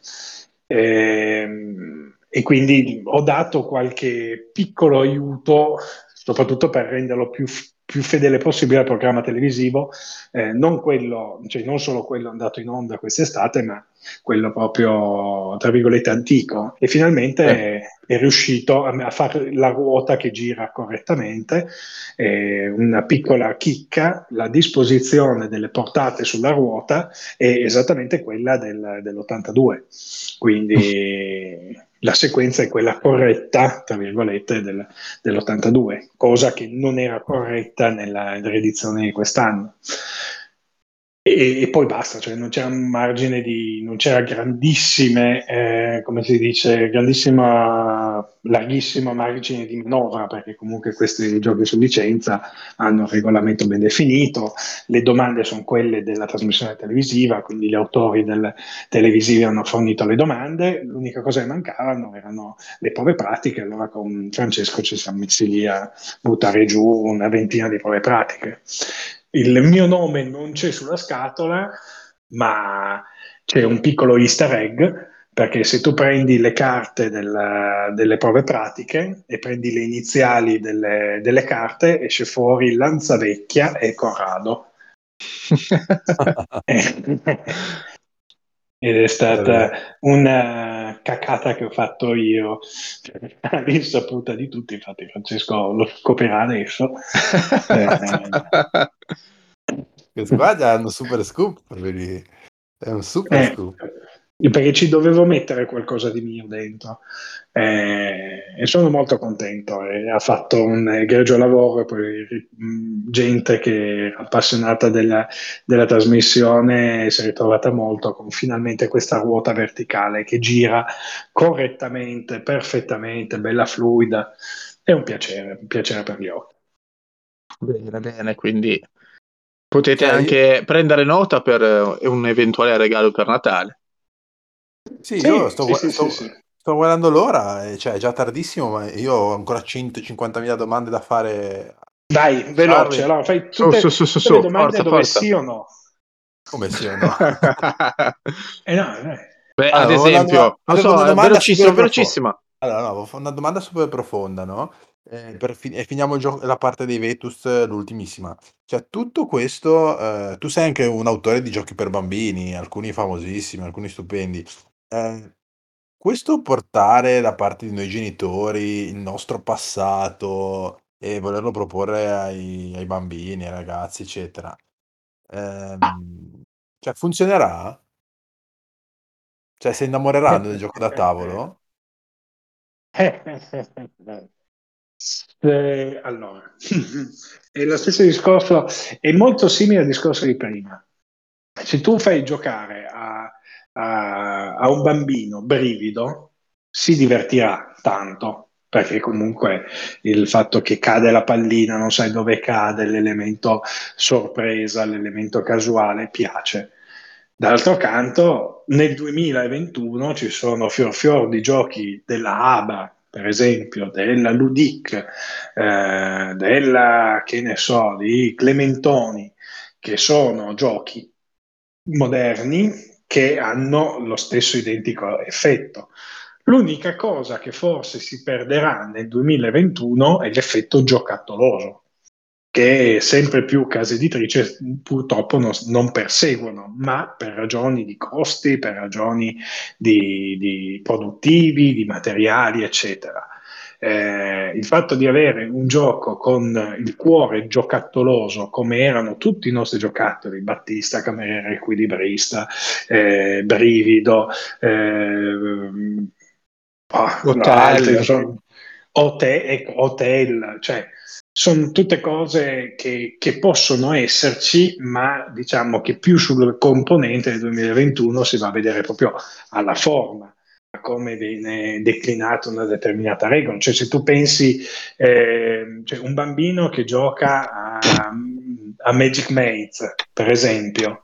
Eh, e quindi ho dato qualche piccolo aiuto, soprattutto per renderlo più, più fedele possibile al programma televisivo, eh, non, quello, cioè non solo quello andato in onda quest'estate, ma quello proprio, tra virgolette, antico. E finalmente eh. è, è, riuscito a, a, fare la ruota che gira correttamente, eh, una piccola chicca, la disposizione delle portate sulla ruota è esattamente quella del, dell'82. Quindi la sequenza è quella corretta, tra virgolette, del, dell'82, cosa che non era corretta nella riedizione di quest'anno. E, e, poi basta, cioè non c'era un margine di, non c'era grandissime, eh, come si dice, grandissima, larghissimo margine di manovra, perché comunque questi giochi su licenza hanno un regolamento ben definito, le domande sono quelle della trasmissione televisiva, quindi gli autori del televisivi hanno fornito le domande, l'unica cosa che mancavano erano le prove pratiche, allora con Francesco ci siamo messi lì a buttare giù una ventina di prove pratiche il mio nome non c'è sulla scatola, ma c'è un piccolo easter egg, perché se tu prendi le carte del, delle prove pratiche e prendi le iniziali delle, delle carte, esce fuori Lanzavecchia e Corrado. Ed è stata una cacata che ho fatto io, all'insaputa di tutti, infatti Francesco lo scoprirà adesso. Qua già hanno super scoop, vedi. È un super Eh, scoop. Perché ci dovevo mettere qualcosa di mio dentro eh, e sono molto contento. E ha fatto un egregio lavoro, poi gente che è appassionata della, della trasmissione si è ritrovata molto con finalmente questa ruota verticale che gira correttamente, perfettamente, bella fluida. È un piacere, un piacere per gli occhi. Bene, bene, quindi potete Cioè, io- anche prendere nota per eh, un eventuale regalo per Natale. Sì, Sì, io sto, sì, sto- sì, sto guardando l'ora, cioè è già tardissimo, ma io ho ancora 150.000 domande da fare. Dai, veloce, Charlie. allora fai tutte, su, su, su, tutte su, le domande forza, dove forza. sì o no. Come sì o no? Eh no, eh. Beh, Allora, ad una esempio, avevo so, una velocissima, super velocissima. Allora, no, una domanda super profonda, no? Eh, per fi- e finiamo il gio- la parte dei Vetus, l'ultimissima. Cioè, tutto questo, eh, tu sei anche un autore di giochi per bambini, alcuni famosissimi, alcuni stupendi. Eh, questo portare da parte di noi genitori il nostro passato e volerlo proporre ai, ai bambini, ai ragazzi, eccetera, ehm, cioè, funzionerà? Cioè, si innamoreranno del gioco da tavolo? Eh, allora, è lo stesso discorso, è molto simile al discorso di prima. Se tu fai giocare a, a- a un bambino brivido, si divertirà tanto, perché comunque il fatto che cade la pallina, non sai dove cade, l'elemento sorpresa, l'elemento casuale, piace. D'altro canto, nel 2021 ci sono fior fior di giochi della ABA, per esempio, della Ludic, eh, della, che ne so, di Clementoni, che sono giochi moderni che hanno lo stesso identico effetto. L'unica cosa che forse si perderà nel 2021 è l'effetto giocattoloso, che sempre più case editrici purtroppo non, non perseguono, ma per ragioni di costi, per ragioni di, di produttivi, di materiali, eccetera. Eh, il fatto di avere un gioco con il cuore giocattoloso, come erano tutti i nostri giocattoli, Battista, Cameriere, Equilibrista, eh, Brivido, eh, ah, no, altri, sono- hotel, hotel, cioè sono tutte cose che, che possono esserci, ma diciamo che più sul componente del 2021 si va a vedere proprio alla forma, come viene declinata una determinata regola. Cioè, se tu pensi eh, cioè un bambino che gioca a, a Magic Maze, per esempio,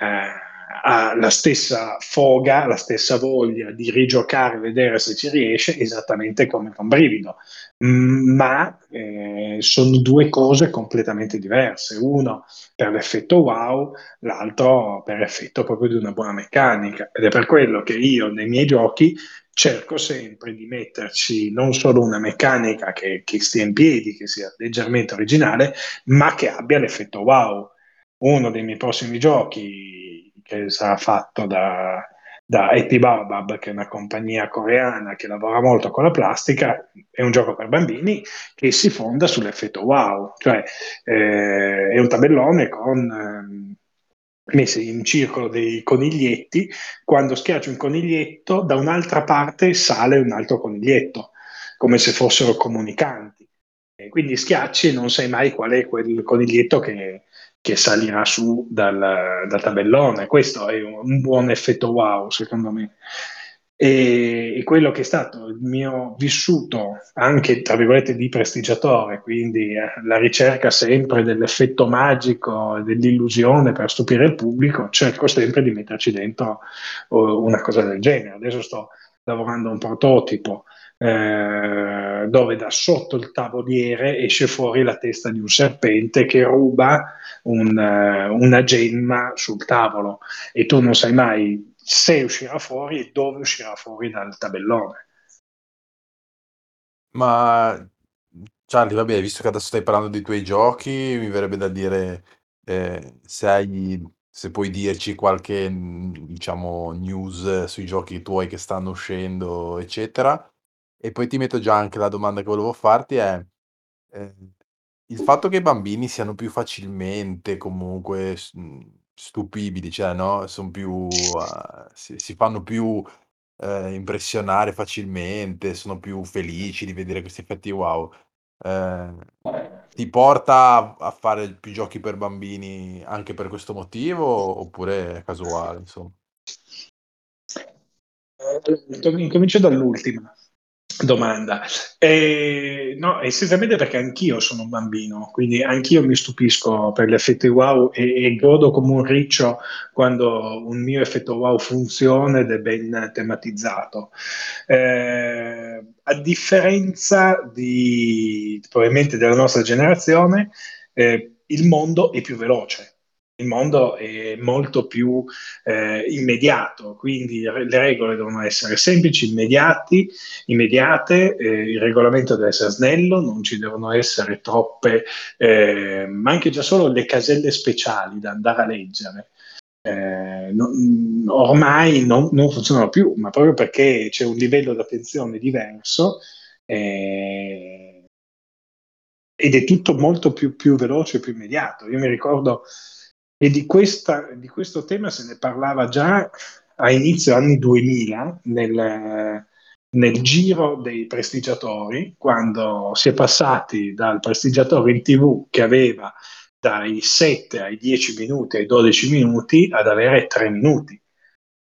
eh, ha la stessa foga, la stessa voglia di rigiocare, vedere se ci riesce, esattamente come con Brivido. Mm, Ma eh, sono due cose completamente diverse. Uno per l'effetto wow, l'altro per effetto proprio di una buona meccanica. Ed è per quello che io nei miei giochi cerco sempre di metterci non solo una meccanica che, che stia in piedi, che sia leggermente originale, ma che abbia l'effetto wow. Uno dei miei prossimi giochi che sarà fatto da, da Happy Baobab, che è una compagnia coreana che lavora molto con la plastica, è un gioco per bambini che si fonda sull'effetto wow, cioè eh, è un tabellone con ehm, messi in circolo dei coniglietti, quando schiacci un coniglietto da un'altra parte sale un altro coniglietto, come se fossero comunicanti. E quindi schiacci e non sai mai qual è quel coniglietto che, che salirà su dal, dal tabellone. Questo è un, un buon effetto wow, secondo me. E, e, quello che è stato il mio vissuto anche tra virgolette di prestigiatore, quindi eh, la ricerca sempre dell'effetto magico, dell'illusione per stupire il pubblico, cerco sempre di metterci dentro uh, una cosa del genere. Adesso sto lavorando a un prototipo eh, dove da sotto il tavoliere esce fuori la testa di un serpente che ruba un, uh, una gemma sul tavolo e tu non sai mai se uscirà fuori e dove uscirà fuori dal tabellone. Ma Charlie, vabbè, visto che adesso stai parlando dei tuoi giochi, mi verrebbe da dire eh, se, hai, se puoi dirci qualche, diciamo, news sui giochi tuoi che stanno uscendo, eccetera. E poi ti metto già anche la domanda che volevo farti è eh, il fatto che i bambini siano più facilmente comunque stupibili, cioè, no, son più uhm, si si fanno più, ehm, impressionare facilmente, sono più felici di vedere questi effetti wow. Ehm, ti porta a fare più giochi per bambini anche per questo motivo, oppure è casuale, insomma? Ehm, incomincio dall'ultima domanda. Ehm, no, essenzialmente perché anch'io sono un bambino, quindi anch'io mi stupisco per gli effetti wow e, e godo come un riccio quando un mio effetto wow funziona ed è ben tematizzato. Eh, a differenza di probabilmente della nostra generazione, eh, il mondo è più veloce il mondo è molto più eh, immediato, quindi le regole devono essere semplici, immediati, immediate, eh, il regolamento deve essere snello, non ci devono essere troppe, eh, ma anche già solo le caselle speciali da andare a leggere. Eh, non, ormai non, non, funzionano più, ma proprio perché c'è un livello di attenzione diverso eh, ed è tutto molto più, più veloce e più immediato. Io mi ricordo e di, questa, di questo tema se ne parlava già a inizio anni 2000 nel, nel giro dei prestigiatori, quando si è passati dal prestigiatore in tv che aveva dai 7 ai 10 minuti ai 12 minuti ad avere 3 minuti.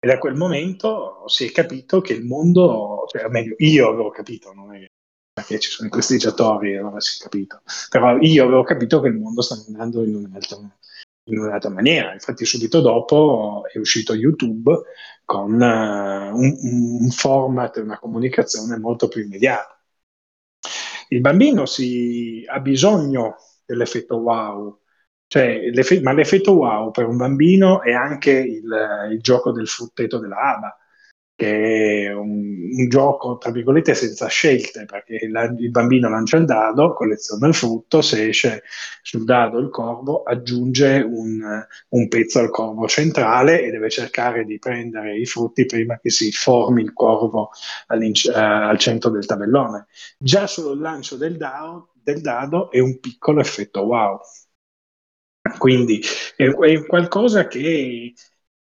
E da quel momento si è capito che il mondo, cioè meglio, io avevo capito, non è perché ci sono i prestigiatori, allora si è capito, però io avevo capito che il mondo sta andando in un'altra in un'altra maniera. Infatti, subito dopo è uscito YouTube con uh, un, un, format, una comunicazione molto più immediata. Il bambino si, ha bisogno dell'effetto wow, cioè, ma l'effetto wow per un bambino è anche il, il gioco del frutteto della aba che è un, un, gioco, tra virgolette, senza scelte, perché la, il bambino lancia il dado, colleziona il frutto, se esce sul dado il corvo, aggiunge un, un pezzo al corvo centrale e deve cercare di prendere i frutti prima che si formi il corvo uh, al centro del tabellone. Già solo il lancio del dado, del dado è un piccolo effetto wow. Quindi è, è qualcosa che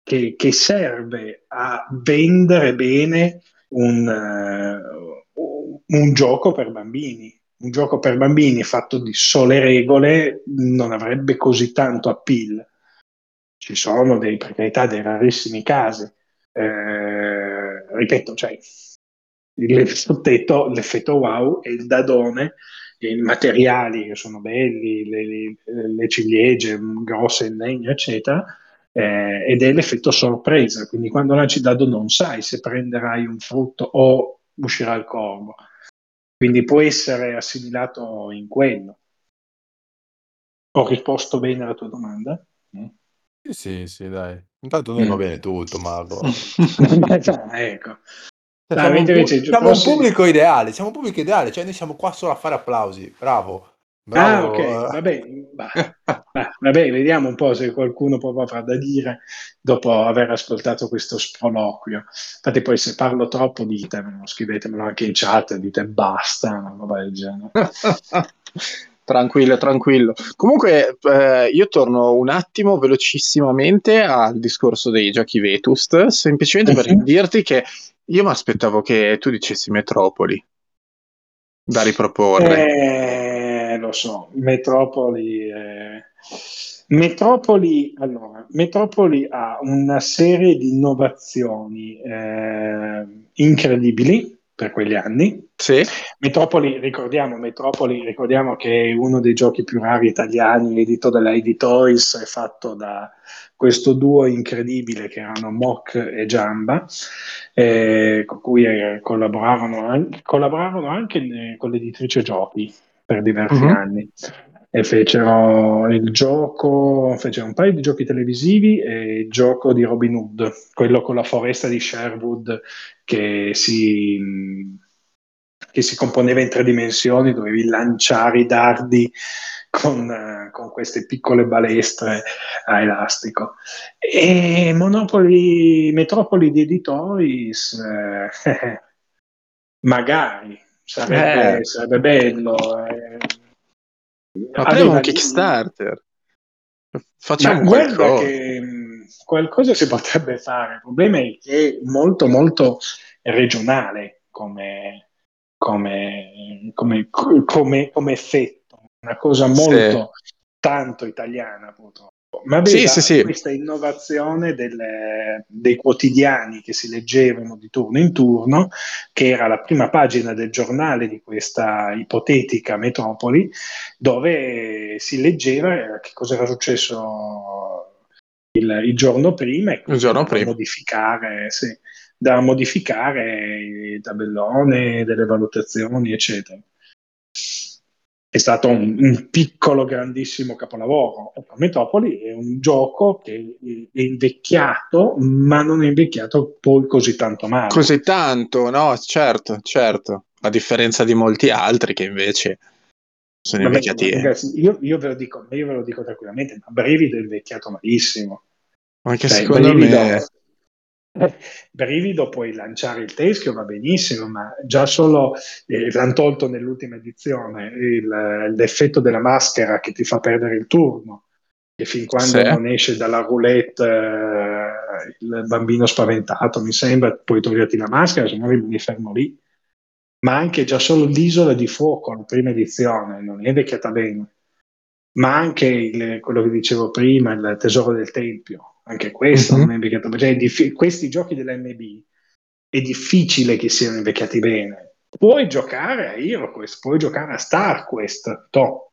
che, che serve a vendere bene un, uh, un gioco per bambini. Un gioco per bambini fatto di sole regole non avrebbe così tanto appeal. Ci sono dei, per carità, dei rarissimi casi. Eh, ripeto, cioè, l'effetto, l'effetto wow e il dadone i materiali che sono belli, le, le ciliegie grosse in legno, eccetera, eh, ed è l'effetto sorpresa, quindi quando lanci dado non sai se prenderai un frutto o uscirà il corvo, quindi può essere assimilato in quello. Ho risposto bene alla tua domanda? Mm. Sì, sì, sì, dai. Intanto mm. va bene tutto, Marco. ecco. Cioè, siamo, un, siamo un pubblico ideale, siamo un pubblico ideale, cioè noi siamo qua solo a fare applausi, bravo. Bravo. Ah, ok, vabbè, vabbè, vediamo un po' se qualcuno può avrà da dire dopo aver ascoltato questo sproloquio. Infatti, poi se parlo troppo, ditemelo, scrivetemelo anche in chat, dite basta, una roba del genere. tranquillo, tranquillo. Comunque, eh, io torno un attimo velocissimamente al discorso dei giochi Vetust, semplicemente per uh-huh. dirti che io mi aspettavo che tu dicessi Metropoli da riproporre. Eh lo so, Metropoli. Eh... Metropoli, allora, Metropoli ha una serie di innovazioni eh, incredibili per quegli anni. Sì. Metropoli, ricordiamo, Metropoli, ricordiamo che è uno dei giochi più rari italiani, edito dalla Editoys, è fatto da questo duo incredibile che erano Mock e Giamba, eh, con cui eh, collaboravano, anche, collaboravano anche con l'editrice Giochi per diversi uh-huh. anni e fecero il gioco, fecero un paio di giochi televisivi e il gioco di Robin Hood, quello con la foresta di Sherwood che si, che si componeva in tre dimensioni, dovevi lanciare i dardi con, con queste piccole balestre a elastico. E Monopoli, Metropoli di Editoris, eh, magari Sarebbe, eh. sarebbe bello. Eh. Apriamo un Kickstarter. Facciamo guarda che, qualcosa si potrebbe fare. Il problema è che è molto, molto regionale come, come, come, come, come effetto, una cosa molto sì. tanto italiana purtroppo. Ma veda, sì, sì, questa innovazione delle, dei quotidiani che si leggevano di turno in turno, che era la prima pagina del giornale di questa ipotetica metropoli, dove si leggeva che cosa era successo il, il giorno prima e giorno prima. modificare, sì, da modificare il tabellone delle valutazioni, eccetera è stato un, un, piccolo grandissimo capolavoro. Metropoli è un gioco che è invecchiato, ma non è invecchiato poi così tanto male. Così tanto, no, certo, certo. A differenza di molti altri che invece sono Vabbè, invecchiati. Ragazzi, io, io, ve lo dico, io ve lo dico tranquillamente, ma Brivido è invecchiato malissimo. Anche cioè, secondo Brivido, me Brivido puoi lanciare il teschio, va benissimo, ma già solo eh, l'hanno tolto nell'ultima edizione il, l'effetto della maschera che ti fa perdere il turno. E fin quando sì. non esce dalla roulette eh, il bambino spaventato, mi sembra, puoi toglierti la maschera, se no rimani fermo lì. Ma anche già solo l'isola di fuoco, la prima edizione, non è vecchiata bene. Ma anche il, quello che dicevo prima, il tesoro del tempio, anche questo mm-hmm. non è invecchiato cioè, diff- questi giochi dell'MB è difficile che siano invecchiati bene. Puoi giocare a HeroQuest puoi giocare a StarQuest to.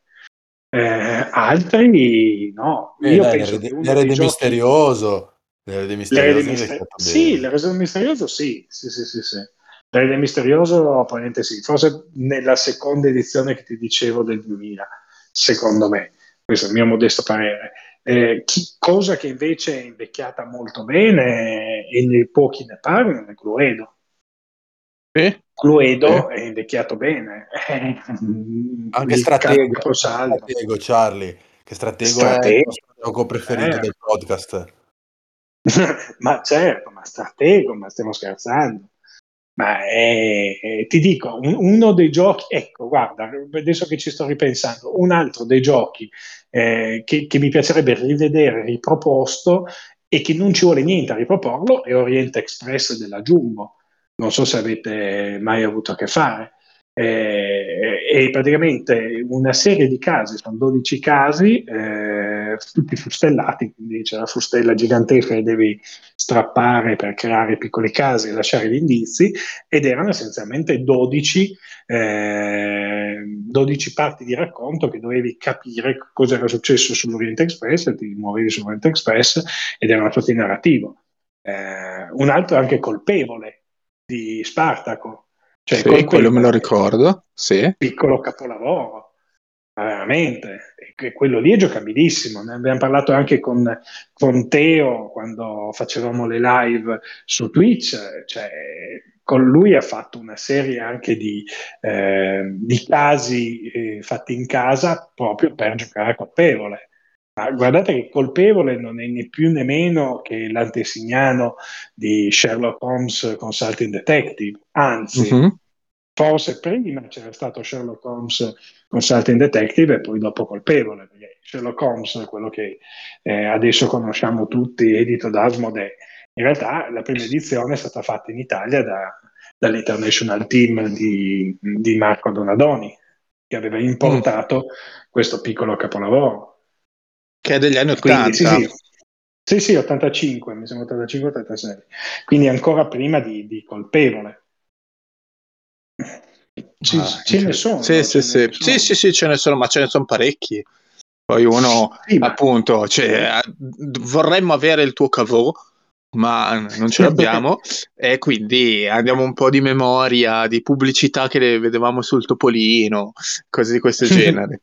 Eh, altri no. Eh, io dai, penso l'erede, l'erede giochi... misterioso l'erede misterioso, mister... sì l'erede misterioso sì sì sì sì, sì. l'erede misterioso probabilmente sì. Forse nella seconda edizione che ti dicevo del 2000 secondo me. Questo è il mio modesto parere eh, chi, cosa che invece è invecchiata molto bene e nei pochi ne parlano è Cluedo. Eh? Cluedo eh. è invecchiato bene. Anche stratego, stratego, Charlie, che stratego, stratego. è il gioco preferito eh. del podcast. ma certo, ma stratego, ma stiamo scherzando. Ma è, è, ti dico, un, uno dei giochi, ecco, guarda, adesso che ci sto ripensando, un altro dei giochi eh, che, che, mi piacerebbe rivedere riproposto e che non ci vuole niente a riproporlo è Orient Express della Jumbo. Non so se avete mai avuto a che fare. Eh, è praticamente una serie di casi, sono 12 casi, eh, tutti fustellati, quindi c'è la fustella gigantesca che devi strappare per creare piccoli casi e lasciare gli indizi, ed erano essenzialmente 12, eh, 12 parti di racconto che dovevi capire cosa era successo sull'Orient Express, ti muovevi sull'Orient Express ed era tutto in narrativo. Eh, un altro è anche colpevole di Spartaco, cioè, sì, quello me lo ricordo, sì. Piccolo capolavoro, veramente. E quello lì è giocabilissimo. Ne abbiamo parlato anche con, con Teo quando facevamo le live su Twitch. Cioè, con lui ha fatto una serie anche di, eh, di casi eh, fatti in casa proprio per giocare colpevole. Ma guardate che colpevole non è né più né meno che l'antesignano di Sherlock Holmes Consulting Detective, anzi, mm-hmm. forse prima c'era stato Sherlock Holmes Consulting Detective e poi dopo colpevole, perché Sherlock Holmes, quello che eh, adesso conosciamo tutti, edito da Asmodee, in realtà la prima edizione è stata fatta in Italia da, dall'International Team di, di Marco Donadoni, che aveva importato mm. questo piccolo capolavoro che è degli anni 80. Quindi, sì, sì. sì, sì, 85, mi sembra 85-86. Quindi ancora prima di, di Colpevole. Ci, ah, ce ne sono. Sì, sì, sì. Sono. sì, sì, sì, ce ne sono, ma ce ne sono parecchi. Poi uno, sì, appunto, cioè, vorremmo avere il tuo cavò, ma non ce l'abbiamo e quindi andiamo un po' di memoria, di pubblicità che vedevamo sul Topolino, cose di questo genere.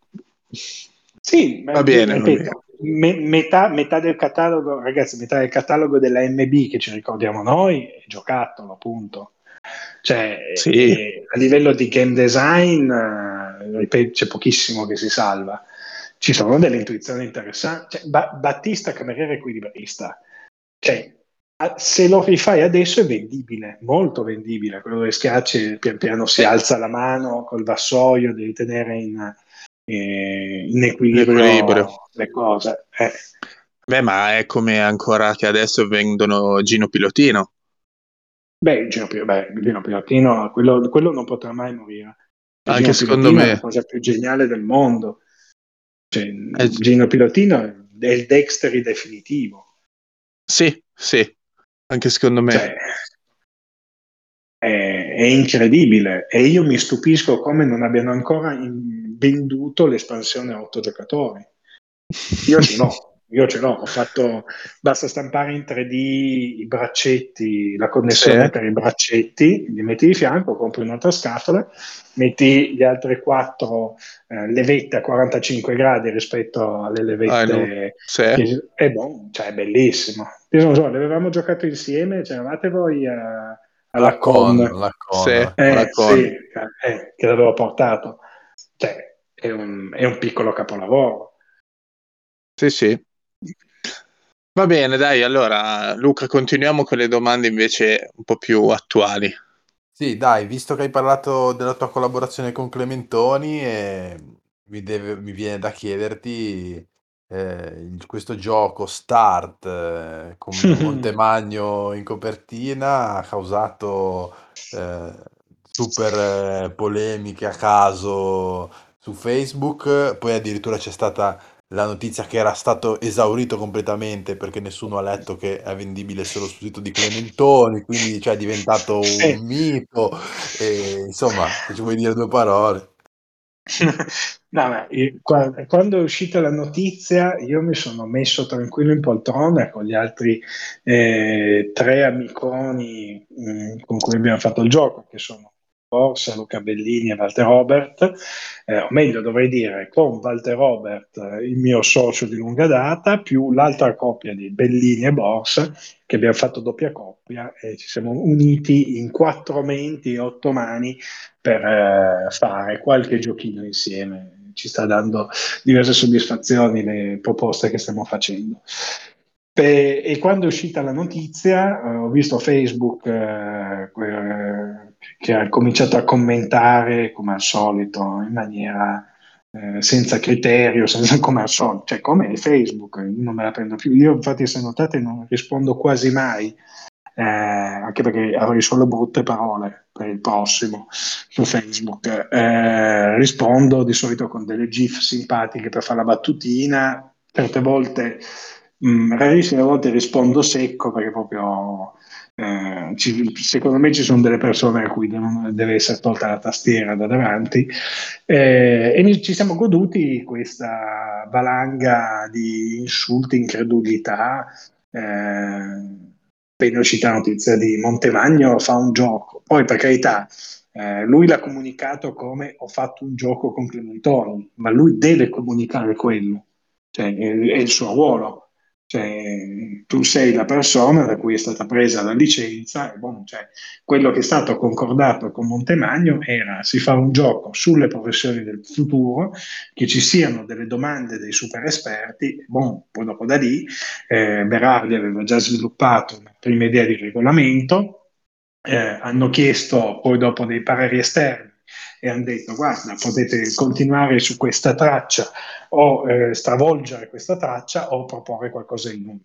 Sì, va bene, ripeto, va bene me, metà, metà, del catalogo, ragazzi, metà del catalogo della MB che ci ricordiamo noi è giocattolo, appunto. Cioè, sì. a livello di game design, eh, ripeto, c'è pochissimo che si salva. Ci sono delle intuizioni interessanti. Cioè, ba- Battista cameriere equilibrista. Cioè, se lo rifai adesso è vendibile, molto vendibile. Quello dove schiacci pian piano si alza la mano col vassoio, devi tenere in, eh, in equilibrio, equilibrio, le cose. Eh. Beh, ma è come ancora che adesso vendono Gino Pilotino. Beh, Gino, beh, Gino Pilotino, quello, quello, non potrà mai morire. Anche Gino secondo Pilotino me. È la cosa più geniale del mondo. Cioè, eh, Gino Pilotino è il Dexter definitivo. Sì, sì, anche secondo me. Cioè, è, è, incredibile e io mi stupisco come non abbiano ancora venduto l'espansione a otto giocatori. Io ce l'ho. Io ce l'ho, ho fatto, basta stampare in 3D i braccetti, la connessione sì. per i braccetti, li metti di fianco, compri un'altra scatola, metti gli altri quattro eh, levette a 45 gradi rispetto alle levette ah, sì. che, è buono, cioè è bellissimo. Io non so, le avevamo giocato insieme, c'eravate voi a, alla con, con. La con, sì, eh, la con. Eh, che l'avevo portato. Cioè, è un, è un piccolo capolavoro. Sì, sì. Va bene, dai, allora Luca, continuiamo con le domande invece un po' più attuali. Sì, dai, visto che hai parlato della tua collaborazione con Clementoni, eh, mi, deve- mi viene da chiederti eh, questo gioco Start eh, con Montemagno in copertina ha causato eh, super eh, polemiche a caso su Facebook, poi addirittura c'è stata la notizia che era stato esaurito completamente perché nessuno ha letto che è vendibile solo sul sito di Clementoni, quindi cioè, è diventato un mito. E, insomma, se ci vuoi dire due parole. no, ma io, quando è uscita la notizia, io mi sono messo tranquillo in poltrona con gli altri eh, tre amiconi mh, mm, con cui abbiamo fatto il gioco, che sono Borsa, Luca Bellini e Walter Robert, eh, o meglio dovrei dire con Walter Robert, eh, il mio socio di lunga data, più l'altra coppia di Bellini e Borsa, che abbiamo fatto doppia coppia e ci siamo uniti in quattro menti e otto mani per eh, fare qualche giochino insieme. Ci sta dando diverse soddisfazioni le proposte che stiamo facendo. E, e quando è uscita la notizia, eh, ho visto Facebook eh, che ha cominciato a commentare come al solito in maniera eh, senza criterio, senza, come al solito, cioè come Facebook, non me la prendo più. Io infatti se notate non rispondo quasi mai, eh, anche perché avrei solo brutte parole per il prossimo su Facebook. Eh, rispondo di solito con delle GIF simpatiche per fare la battutina, certe volte mh, mm, rarissime volte rispondo secco perché proprio eh, ci, secondo me ci sono delle persone a cui deve essere tolta la tastiera da davanti. Eh, e ci siamo goduti questa valanga di insulti, incredulità. Eh, la notizia di Montemagno fa un gioco, poi per carità eh, lui l'ha comunicato come ho fatto un gioco con Clementoni, ma lui deve comunicare quello, cioè è, è il suo ruolo cioè, tu sei la persona da cui è stata presa la licenza e bon, cioè, quello che è stato concordato con Montemagno era si fa un gioco sulle professioni del futuro, che ci siano delle domande dei super esperti, bon, poi dopo da lì eh, Berardi aveva già sviluppato una prima idea di regolamento, eh, hanno chiesto poi dopo dei pareri esterni e hanno detto guarda potete continuare su questa traccia o eh, stravolgere questa traccia o proporre qualcosa di nuovo.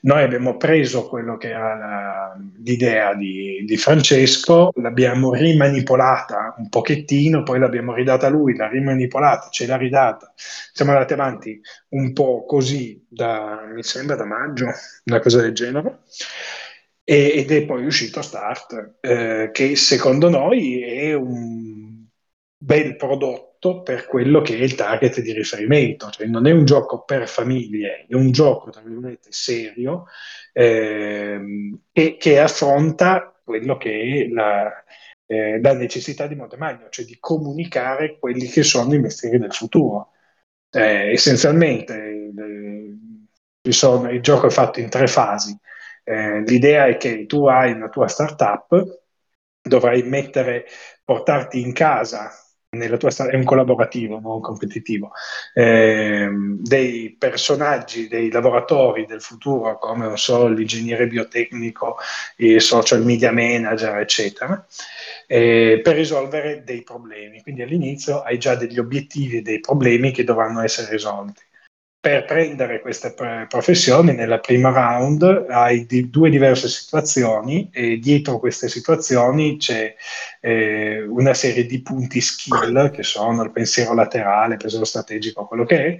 Noi abbiamo preso quello che era la, l'idea di, di, Francesco, l'abbiamo rimanipolata un pochettino, poi l'abbiamo ridata a lui, l'ha rimanipolata, ce l'ha ridata. Siamo andati avanti un po' così da, mi sembra, da maggio, una cosa del genere ed è poi uscito Start, eh, che secondo noi è un bel prodotto per quello che è il target di riferimento, cioè non è un gioco per famiglie, è un gioco tra virgolette serio eh, che, che, affronta quello che è la, eh, la necessità di Montemagno, cioè di comunicare quelli che sono i mestieri del futuro. Eh, essenzialmente eh, sono, il gioco è fatto in tre fasi eh, l'idea è che tu hai una tua startup, dovrai mettere, portarti in casa nella tua è un collaborativo, non competitivo, eh, dei personaggi, dei lavoratori del futuro, come non so, l'ingegnere biotecnico, il social media manager, eccetera, eh, per risolvere dei problemi. Quindi all'inizio hai già degli obiettivi e dei problemi che dovranno essere risolti. Per prendere queste professioni nella prima round hai di, due diverse situazioni e dietro queste situazioni c'è eh, una serie di punti skill che sono il pensiero laterale, il pensiero strategico, quello che è,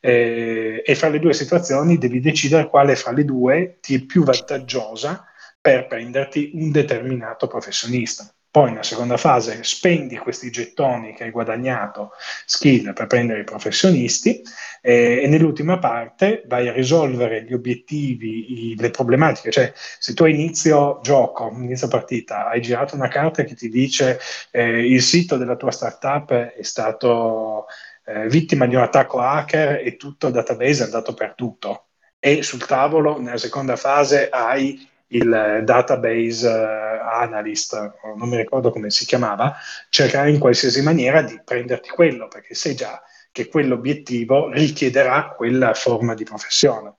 eh, e fra le due situazioni devi decidere quale fra le due ti è più vantaggiosa per prenderti un determinato professionista. Poi nella seconda fase spendi questi gettoni che hai guadagnato, skill per prendere i professionisti eh, e nell'ultima parte vai a risolvere gli obiettivi, i, le problematiche. Cioè se tu a inizio gioco, inizio partita, hai girato una carta che ti dice eh, il sito della tua startup è stato eh, vittima di un attacco hacker e tutto il database è andato perduto. E sul tavolo nella seconda fase hai il database uh, analyst, non mi ricordo come si chiamava, cercare in qualsiasi maniera di prenderti quello, perché sai già che quell'obiettivo richiederà quella forma di professione.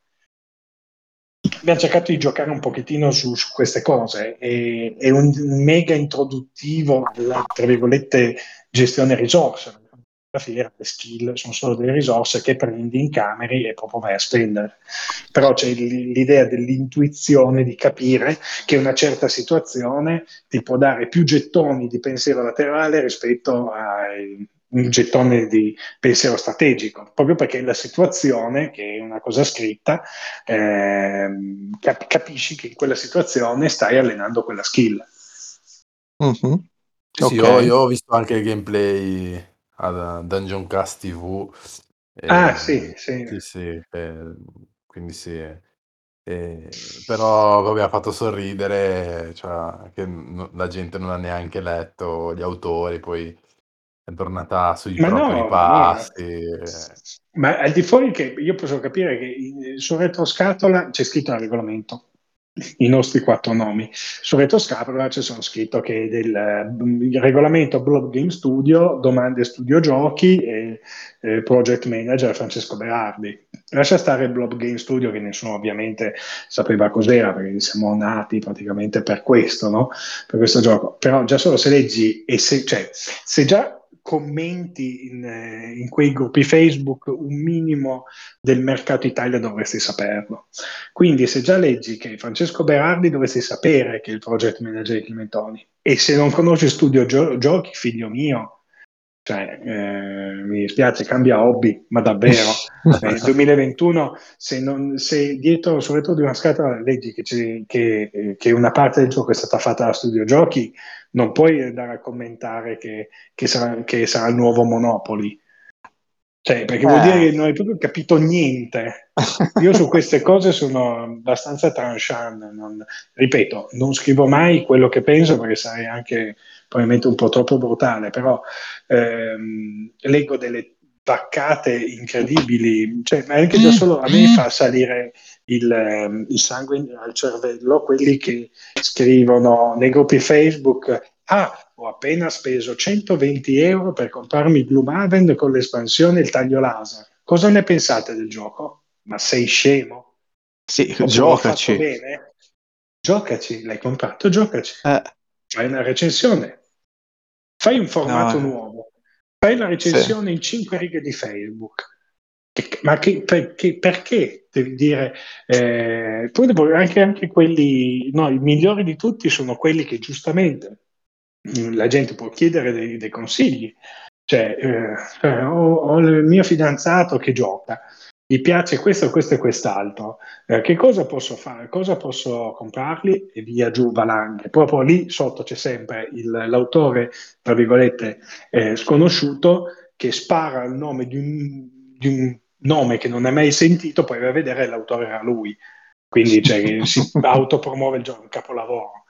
Abbiamo cercato di giocare un pochettino su, su queste cose, e, è un mega introduttivo alla, tra virgolette, gestione risorse la fiera, le skill sono solo delle risorse che prendi in cameri e proprio vai a spendere. Però c'è l'idea dell'intuizione di capire che una certa situazione ti può dare più gettoni di pensiero laterale rispetto a un gettone di pensiero strategico, proprio perché la situazione, che è una cosa scritta, eh, cap- capisci che in quella situazione stai allenando quella skill. Mm-hmm. Sì, okay. io, io ho visto anche il gameplay a Dungeon Cast TV. Ah, sì, sì. Sì, sì, eh, quindi sì. Eh, però vabbè, ha fatto sorridere, cioè, che no, la gente non ha neanche letto gli autori, poi è tornata sui Ma propri no, passi. no. Ma al di fuori che io posso capire che in- su retroscatola c'è scritto nel regolamento i nostri quattro nomi. Su retroscatola c'è sono scritto che del il regolamento Blob Game Studio, domande studio giochi e eh, project manager Francesco Berardi. Lascia stare Blob Game Studio che nessuno ovviamente sapeva cos'era perché siamo nati praticamente per questo, no? Per questo gioco. Però già solo se leggi e se, cioè, se già commenti in, eh, in, quei gruppi Facebook un minimo del mercato Italia dovresti saperlo. Quindi se già leggi che Francesco Berardi dovresti sapere che è il project manager di Climentoni e se non conosci Studio Gio- Giochi, figlio mio, cioè, eh, mi dispiace, cambia hobby, ma davvero. Nel 2021, se, non, se dietro, sul retro di una scatola leggi che, che, che, una parte del gioco è stata fatta da Studio Giochi, non puoi andare a commentare che, che sarà, sarà, il nuovo Monopoli. Cioè, perché eh. vuol dire che non hai proprio capito niente. Io su queste cose sono abbastanza tranchant. Non, ripeto, non scrivo mai quello che penso perché sarei anche probabilmente un po' troppo brutale, però ehm, leggo delle vaccate incredibili, cioè, ma anche già solo a me fa salire il, ehm, il sangue al cervello, quelli che scrivono nei gruppi Facebook, ah, ho appena speso 120 euro per comprarmi Gloomhaven con l'espansione e il taglio laser. Cosa ne pensate del gioco? Ma sei scemo? Sì, Oppure giocaci. Bene? Giocaci, l'hai comprato, giocaci. Eh. Fai una recensione. Fai un formato no. nuovo, fai la recensione sì. in cinque righe di Facebook. Che, ma che, perché, perché, devi dire? Eh, poi anche, anche quelli, no, i migliori di tutti sono quelli che giustamente la gente può chiedere dei, dei consigli. Cioè, eh, eh ho, ho il mio fidanzato che gioca gli piace questo, questo e quest'altro, eh, che cosa posso fare? Cosa posso comprarli? E via giù valanghe. Proprio lì sotto c'è sempre il, l'autore, tra virgolette, eh, sconosciuto che spara il nome di un, di un, nome che non hai mai sentito, poi vai a vedere l'autore era lui. Quindi cioè, si autopromuove il gioco, un capolavoro.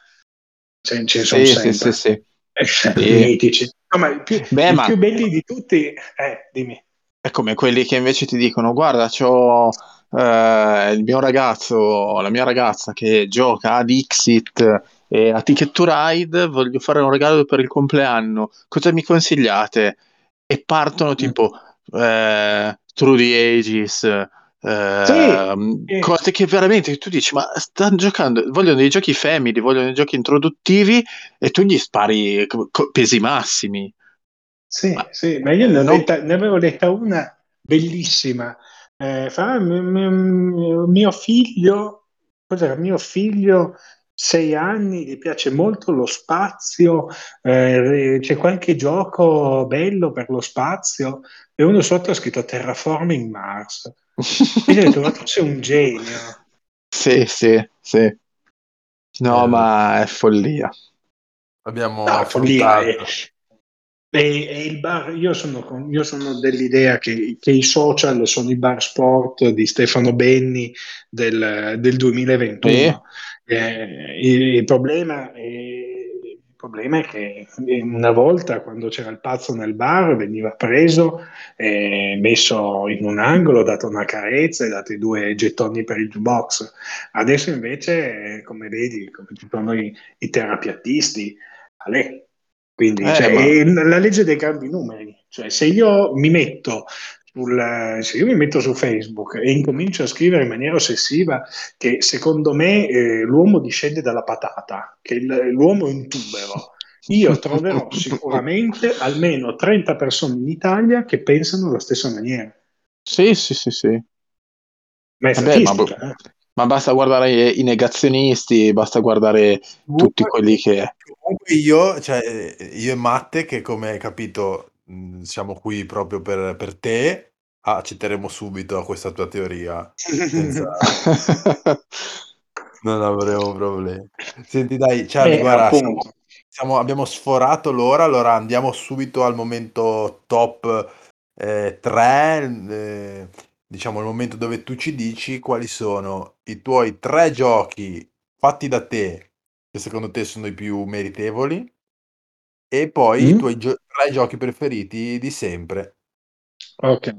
Cioè, ce ne sono sì, sempre. Sì, sì, sì. Eh, mitici. No, ma i più, Beh, i ma... più belli di tutti, eh, dimmi. È come quelli che invece ti dicono: Guarda, c'ho eh, il mio ragazzo, la mia ragazza che gioca ad Dixit e a Ticket to Ride. Voglio fare un regalo per il compleanno. Cosa mi consigliate? E partono mm. tipo eh, Through the Ages. Eh, sì. cose che veramente tu dici ma stanno giocando vogliono dei giochi family vogliono dei giochi introduttivi e tu gli spari pesi massimi sì, ma, sì, ma io ne, non... letta, ne, avevo letta una bellissima eh, fa, mio, mio figlio, cos'era? Mio figlio sei anni, gli piace molto lo spazio, eh, c'è qualche gioco bello per lo spazio e uno sotto ha scritto Terraforming Mars. Quindi ho trovato sei un genio. Sì, sì, sì. No, Eh. ma è follia. Abbiamo No, follia, eh. affrontato. E, e il bar, io sono, con- io sono dell'idea che, che i social sono i bar sport di Stefano Benni del, del 2021. Sì. Eh, il, il problema è, il problema è che una volta quando c'era il pazzo nel bar veniva preso, messo in un angolo, dato una carezza e dati due gettoni per il jukebox. Adesso invece, come vedi, come ci sono i, i terapiattisti, Ale. Quindi Eh, cioè, ma- la legge dei grandi numeri. Cioè, se io mi metto sul, se io mi metto su Facebook e incomincio a scrivere in maniera ossessiva che secondo me eh, l'uomo discende dalla patata, che il- l'uomo è un tubero, io troverò sicuramente almeno 30 persone in Italia che pensano alla stessa maniera. Sì, sì, sì, sì. Ma è Vabbè, ma, statistica, eh. ma basta guardare i negazionisti, basta guardare tutti Comunque- quelli che... Comunque io, cioè, io e Matte, che come hai capito, mh, siamo qui proprio per, per te, accetteremo subito questa tua teoria. Senza... Non avremo problemi. Senti, dai, Charlie, Eh, guarda, siamo- siamo- abbiamo sforato l'ora, allora andiamo subito al momento top 3, diciamo il momento dove tu ci dici quali sono i tuoi tre giochi fatti da te, che secondo te sono i più meritevoli, e poi i Mm? tuoi gio- tre giochi preferiti di sempre. Ok.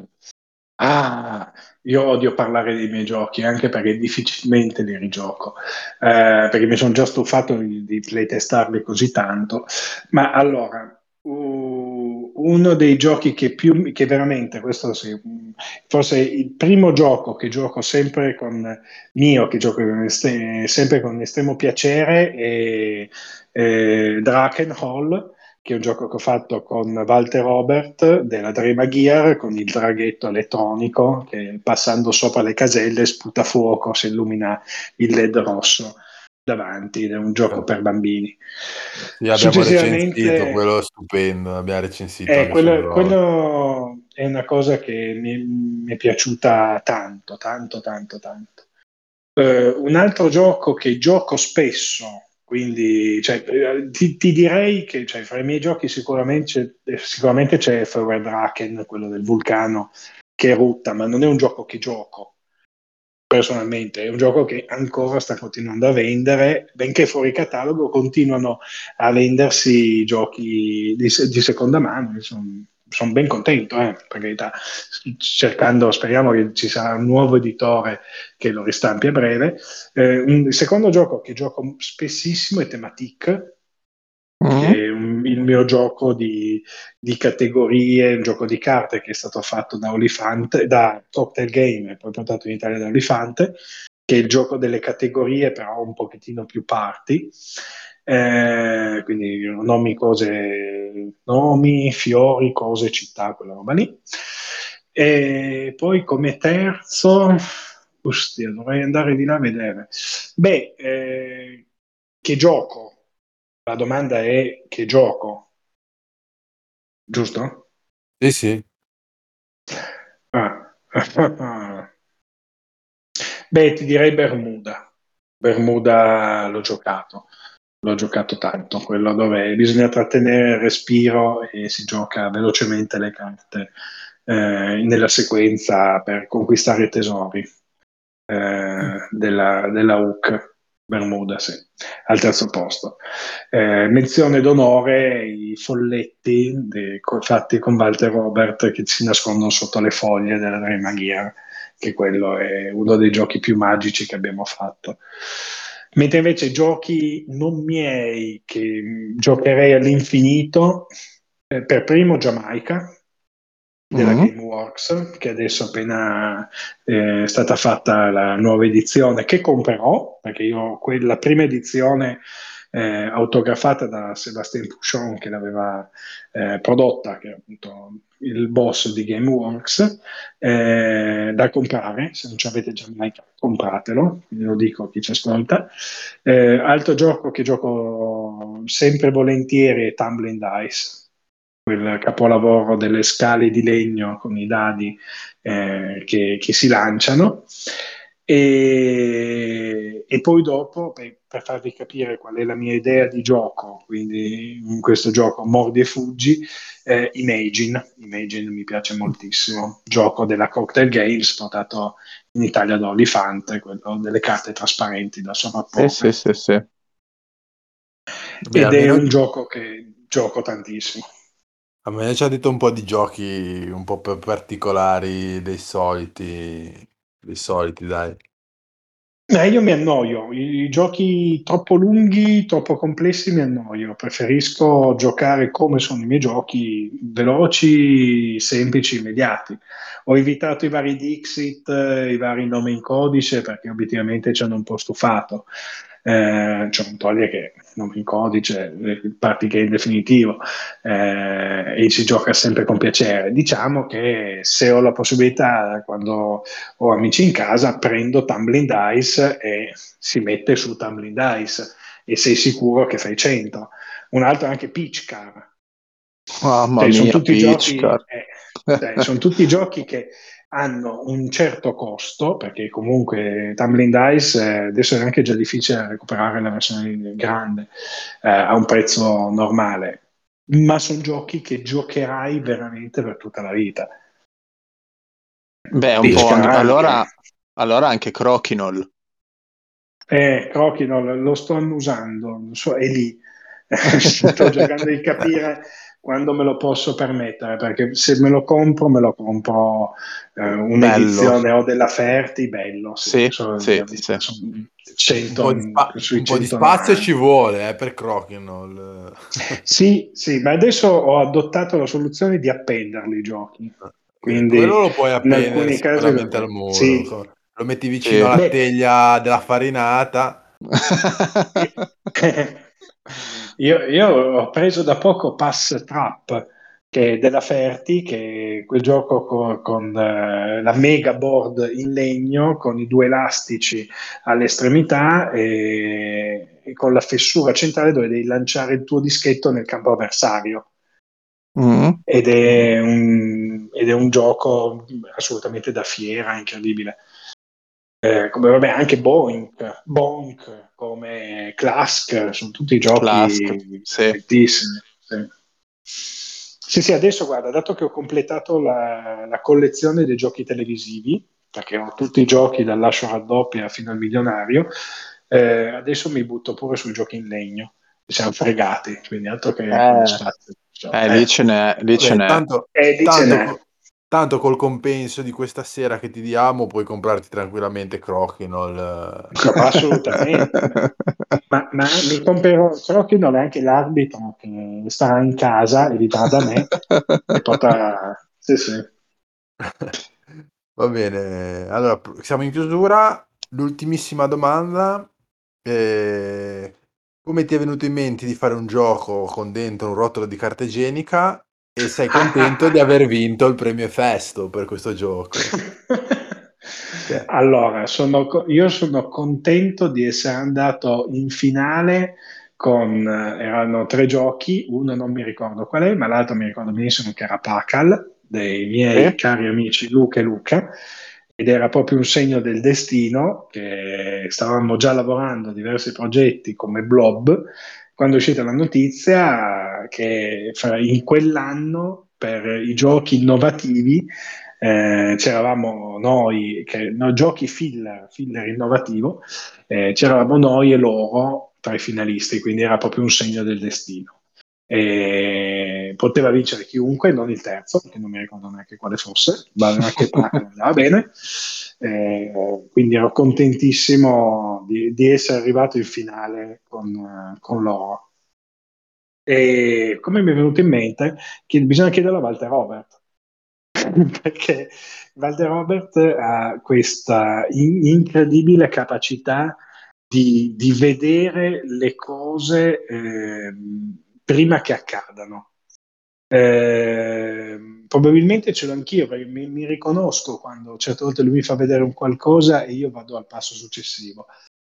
Ah, io odio parlare dei miei giochi anche perché difficilmente li rigioco, eh, perché mi sono già stufato di, di playtestarli così tanto. Ma allora, u- uno dei giochi che più, che veramente, questo sì, forse il primo gioco che gioco sempre con mio, che gioco con este- sempre con estremo piacere è, è Drakenhall che è un gioco che ho fatto con Walter Robert della Drema Gear con il draghetto elettronico che passando sopra le caselle sputa fuoco, si illumina il led rosso davanti, ed è un gioco per bambini. Sì, abbiamo Successivamente- recensito, quello stupendo, abbiamo recensito Eh, quello, quello è una cosa che mi, mi è piaciuta tanto, tanto, tanto, tanto. Eh, un altro gioco che gioco spesso, quindi cioè, eh, ti, ti direi che cioè, fra i miei giochi sicuramente, c'è- sicuramente c'è Fire Draken, quello del vulcano che erutta, ma non è un gioco che gioco personalmente, è un gioco che ancora sta continuando a vendere, benché fuori catalogo, continuano a vendersi giochi di, di seconda mano. Sono, sono ben contento, eh, per carità, cercando, speriamo che ci sarà un nuovo editore che lo ristampi a breve. Eh, un, il secondo gioco che gioco spessissimo è Thematic, Mm? che è un- il mio gioco di, di categorie, un gioco di carte che è stato fatto da Olifante, da Cocktail Game poi portato in Italia da Olifante, che è il gioco delle categorie però un pochettino più party. Eh, quindi nomi, cose, nomi, fiori, cose, città, quella roba lì. E poi come terzo, ostia, dovrei andare di là a vedere. Beh, eh, che gioco? La domanda è che gioco? Giusto? Sì, sì. Ah. Beh, ti direi Bermuda. Bermuda l'ho giocato, l'ho giocato tanto, quello dove bisogna trattenere il respiro e si gioca velocemente le carte eh, nella sequenza per conquistare i tesori eh, della, della UC. Bermuda, sì, al terzo posto. Eh, menzione d'onore i folletti co- fatti con Walter Robert che si nascondono sotto le foglie della Dream Gear, che quello è uno dei giochi più magici che abbiamo fatto. Mentre invece giochi non miei che giocherei all'infinito, eh, per primo Giamaica della Mhm. Gameworks, che adesso appena eh, è stata fatta la nuova edizione, che comprerò, perché io quella prima edizione eh, autografata da Sébastien Pouchon che l'aveva eh, prodotta, che è appunto il boss di Gameworks, eh, da comprare, se non ci avete già mai compratelo, lo dico a chi ci ascolta. Eh, altro gioco che gioco sempre volentieri è Tumbling Dice, quel capolavoro delle scale di legno con i dadi eh, che, che, si lanciano. E, e poi dopo, per, per, farvi capire qual è la mia idea di gioco, quindi in questo gioco Mordi e Fuggi, eh, Imagine. Imagine mi piace moltissimo, gioco della Cocktail Games portato in Italia da Olifante, quello delle carte trasparenti da sovrapporre. Sì, sì, sì, sì. Ed è un gioco che gioco tantissimo. A me ci ha detto un po' di giochi un po' più particolari dei soliti, dei soliti, dai. Eh, io mi annoio, i, giochi troppo lunghi, troppo complessi mi annoio, preferisco giocare come sono i miei giochi, veloci, semplici, immediati. Ho evitato i vari Dixit, i vari nomi in codice perché obiettivamente ci hanno un po' stufato eh, cioè non toglie che non in codice, il party game definitivo eh, e si gioca sempre con piacere. Diciamo che se ho la possibilità, quando ho amici in casa, prendo Tumbling Dice e si mette su Tumbling Dice e sei sicuro che fai 100. Un altro è anche Peach Car. Mamma cioè, mia, sono tutti giochi, eh, cioè, sono tutti giochi che hanno un certo costo, perché comunque Tumbling Dice eh, adesso è anche già difficile recuperare la versione grande eh, a un prezzo normale, ma sono giochi che giocherai veramente per tutta la vita. Beh, un sì, po' anche, allora, allora anche Crokinol. Eh, Crokinol lo sto annusando, so, è lì. sto cercando di capire quando me lo posso permettere, perché se me lo compro, me lo compro eh, un'edizione o della Ferti, bello. Sì, sì, sì, sì. 100, un po' di, spa- un po di spazio ci vuole eh, per Crokinol. sì, sì, ma adesso ho adottato la soluzione di appenderli i giochi. Quindi quello lo puoi appendere sicuramente casi... al muro. Sì. Lo metti vicino alla Beh. teglia della farinata. Io, io, ho preso da poco Pass Trap che è della Ferti, che è quel gioco con, con uh, la mega board in legno con i due elastici all'estremità e, e, con la fessura centrale dove devi lanciare il tuo dischetto nel campo avversario. Mm. Ed, è un, ed, è un, gioco assolutamente da fiera, incredibile. Eh, come vabbè anche Boink, Bonk, come Clask, sono tutti giochi Clask, sì. Sì. sì, sì, adesso guarda, dato che ho completato la, la, collezione dei giochi televisivi, perché ho tutti i giochi dal lascio raddoppia fino al milionario, eh, adesso mi butto pure sui giochi in legno. Siamo fregati, quindi altro che eh, spazio. Cioè, eh, lì ce n'è, lì ce n'è. Tanto, eh, lì tanto, ce n'è. Tanto col compenso di questa sera che ti diamo puoi comprarti tranquillamente Crokinol. Assolutamente. ma, ma, mi comprerò Crokinol e anche l'arbitro che starà in casa e vivrà da me e potrà... Sì, sì. Va bene, allora siamo in chiusura. L'ultimissima domanda. Eh, come ti è venuto in mente di fare un gioco con dentro un rotolo di carta igienica e sei contento di aver vinto il premio Festo per questo gioco. Allora, sono, io sono contento di essere andato in finale con, erano tre giochi, uno non mi ricordo qual è, ma l'altro mi ricordo benissimo che era Pacal, dei miei eh? cari amici Luca e Luca, ed era proprio un segno del destino che stavamo già lavorando a diversi progetti come Blob quando è uscita la notizia che in quell'anno per i giochi innovativi eh, c'eravamo noi, che, no, giochi filler, filler innovativo, eh, c'eravamo noi e loro tra i finalisti, quindi era proprio un segno del destino. E poteva vincere chiunque, non il terzo, perché non mi ricordo neanche quale fosse, ma anche andava bene. Eh, quindi ero contentissimo di, di, essere arrivato in finale con, con loro. E come mi è venuto in mente, che bisogna chiederlo a Walter Robert, perché Walter Robert ha questa in- incredibile capacità di, di vedere le cose eh, prima che accadano. Eh, probabilmente ce l'ho anch'io perché mi, mi, riconosco quando certe volte lui mi fa vedere un qualcosa e io vado al passo successivo.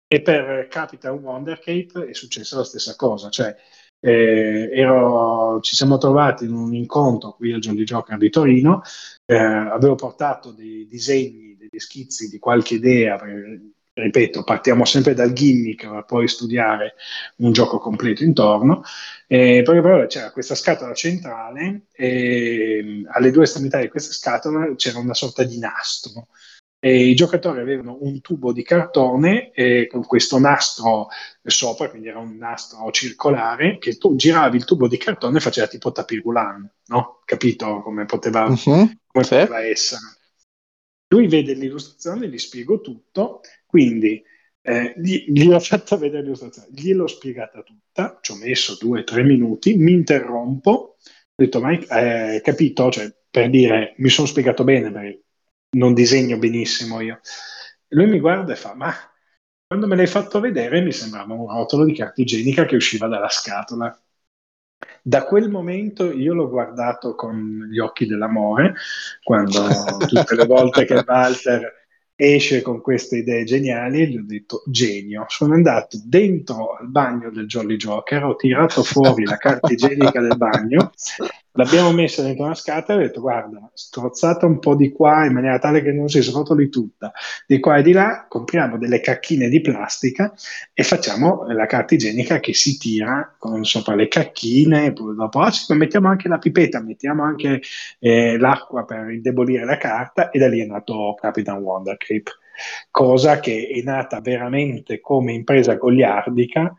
E per Capital Wonder Cape è successa la stessa cosa, cioè eh, ero, ci siamo trovati in un incontro qui al Jolly Joker di Torino, eh, avevo portato dei disegni, degli schizzi di qualche idea, perché, ripeto, partiamo sempre dal gimmick per poi studiare un gioco completo intorno, eh, perché però c'era questa scatola centrale e alle due estremità di questa scatola c'era una sorta di nastro e i giocatori avevano un tubo di cartone eh, con questo nastro sopra, quindi era un nastro circolare, che tu giravi il tubo di cartone e faceva tipo tapirulan, no? Capito come poteva, uh-huh, come sì. poteva essere? Lui vede l'illustrazione, gli spiego tutto, quindi eh, gli, gli, ho fatto vedere l'illustrazione, gliel'ho spiegata tutta, ci ho messo due o tre minuti, mi interrompo, ho detto, ma hai eh, capito? Cioè, per dire, mi sono spiegato bene, perché non disegno benissimo io. Lui mi guarda e fa, ma quando me l'hai fatto vedere mi sembrava un rotolo di carta igienica che usciva dalla scatola. Da quel momento io l'ho guardato con gli occhi dell'amore, quando tutte le volte che Walter esce con queste idee geniali, gli ho detto genio. Sono andato dentro al bagno del Jolly Joker, ho tirato fuori la carta igienica del bagno, l'abbiamo messa dentro una scatola e ho detto guarda, strozzata un po' di qua in maniera tale che non si srotoli tutta, di qua e di là, compriamo delle cacchine di plastica e facciamo la carta igienica che si tira con sopra le cacchine, poi dopo ah, mettiamo anche la pipetta, mettiamo anche eh, l'acqua per indebolire la carta e da lì è nato Capitan Wonder cosa che è nata veramente come impresa goliardica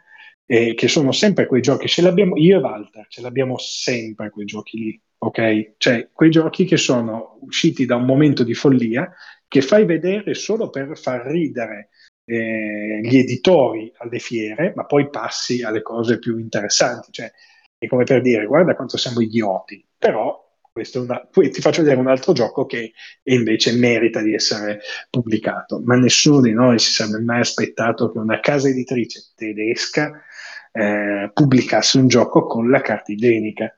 eh, che sono sempre quei giochi, ce l'abbiamo io e Walter, ce l'abbiamo sempre quei giochi lì, ok? Cioè quei giochi che sono usciti da un momento di follia che fai vedere solo per far ridere eh, gli editori alle fiere, ma poi passi alle cose più interessanti, cioè è come per dire guarda quanto siamo idioti, però una, poi ti faccio vedere un altro gioco che invece merita di essere pubblicato, ma nessuno di noi si sarebbe mai aspettato che una casa editrice tedesca eh, pubblicasse un gioco con la carta igienica.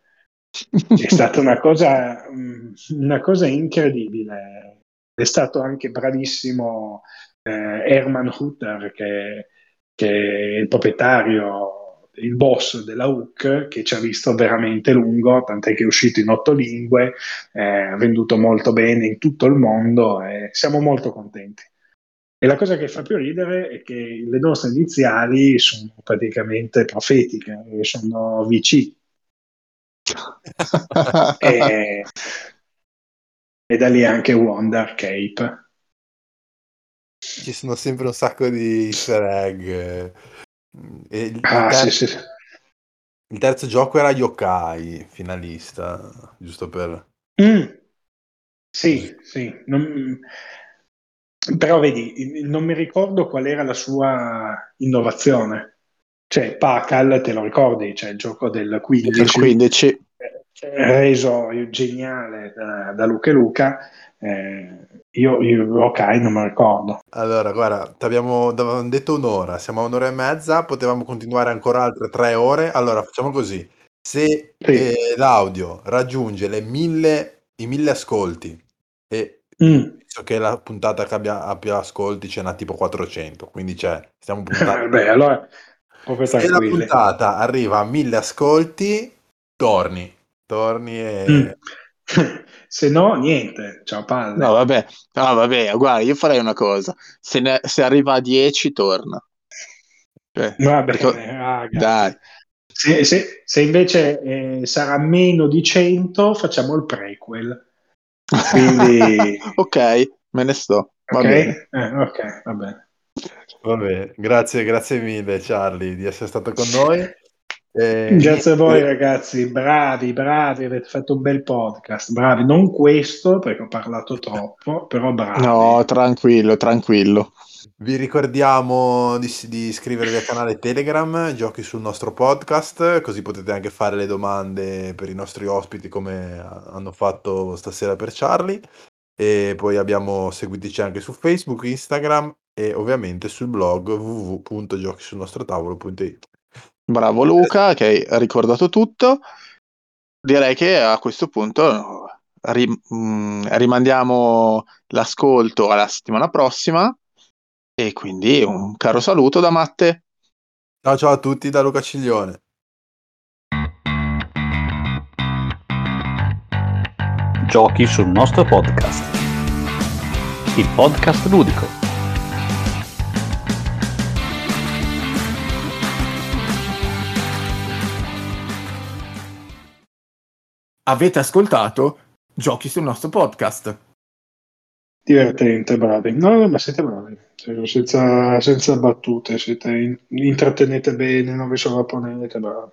È stata una cosa, mm, una cosa incredibile. È stato anche bravissimo eh, Herman Hutter, che, che è il proprietario il boss della HOOK che ci ha visto veramente lungo, tant'è che è uscito in otto lingue, ha venduto molto bene in tutto il mondo e siamo molto contenti. E la cosa che fa più ridere è che le nostre iniziali sono praticamente profetiche, sono VC. e, e da lì anche Wonder Cape. Ci sono sempre un sacco di easter egg. Il, ah, terzo, sì, sì. il terzo gioco era Yokai, finalista, giusto per... Mm. Sì, sì. Non... Però vedi, non mi ricordo qual era la sua innovazione. Cioè, Pacal, te lo ricordi? Cioè, il gioco del 15. Il 15. Reso geniale da, da Luca e Luca eh, io, io, ok, non me lo ricordo. Allora, guarda, ti abbiamo detto un'ora, siamo a un'ora e mezza, potevamo continuare ancora altre tre ore. Allora, facciamo così. Se sì. eh, l'audio raggiunge le mille, i mille ascolti e mm. Visto che la puntata che abbia, abbia ascolti ce n'ha tipo 400, quindi c'è, stiamo puntando. Beh, allora, se la puntata arriva a mille ascolti, torni, torni e... Mm. se no, niente, ciao palle. No, vabbè, no, vabbè, guarda, io farei una cosa, se, ne, se arriva a 10 torna. Cioè, Va bene, perché... dai. Se, se, se invece eh, sarà meno di 100, facciamo il prequel. Quindi... ok, me ne sto. Va okay? bene. Eh, ok, va bene. Vabbè, grazie, grazie mille Charlie di essere stato con noi. Eh, Grazie a voi ragazzi, bravi, bravi, avete fatto un bel podcast, bravi, non questo perché ho parlato troppo, però bravi. No, tranquillo, tranquillo. Vi ricordiamo di, di iscrivervi al canale Telegram, giochi sul nostro podcast, così potete anche fare le domande per i nostri ospiti come hanno fatto stasera per Charlie. E poi abbiamo seguiteci anche su Facebook, Instagram e ovviamente sul blog www.giochisulnostrotavolo.it. Bravo Luca, che hai ricordato tutto. Direi che a questo punto ri- mh, rimandiamo l'ascolto alla settimana prossima e quindi un caro saluto da Matte. Ciao ciao a tutti da Luca Ciglione. Giochi sul nostro podcast. Il podcast ludico. Avete ascoltato Giochi sul nostro podcast. Divertente, bravi. No, no, ma siete bravi. Cioè, Senza, senza battute, siete in- intrattenete bene, non vi sovrapponete, bravi.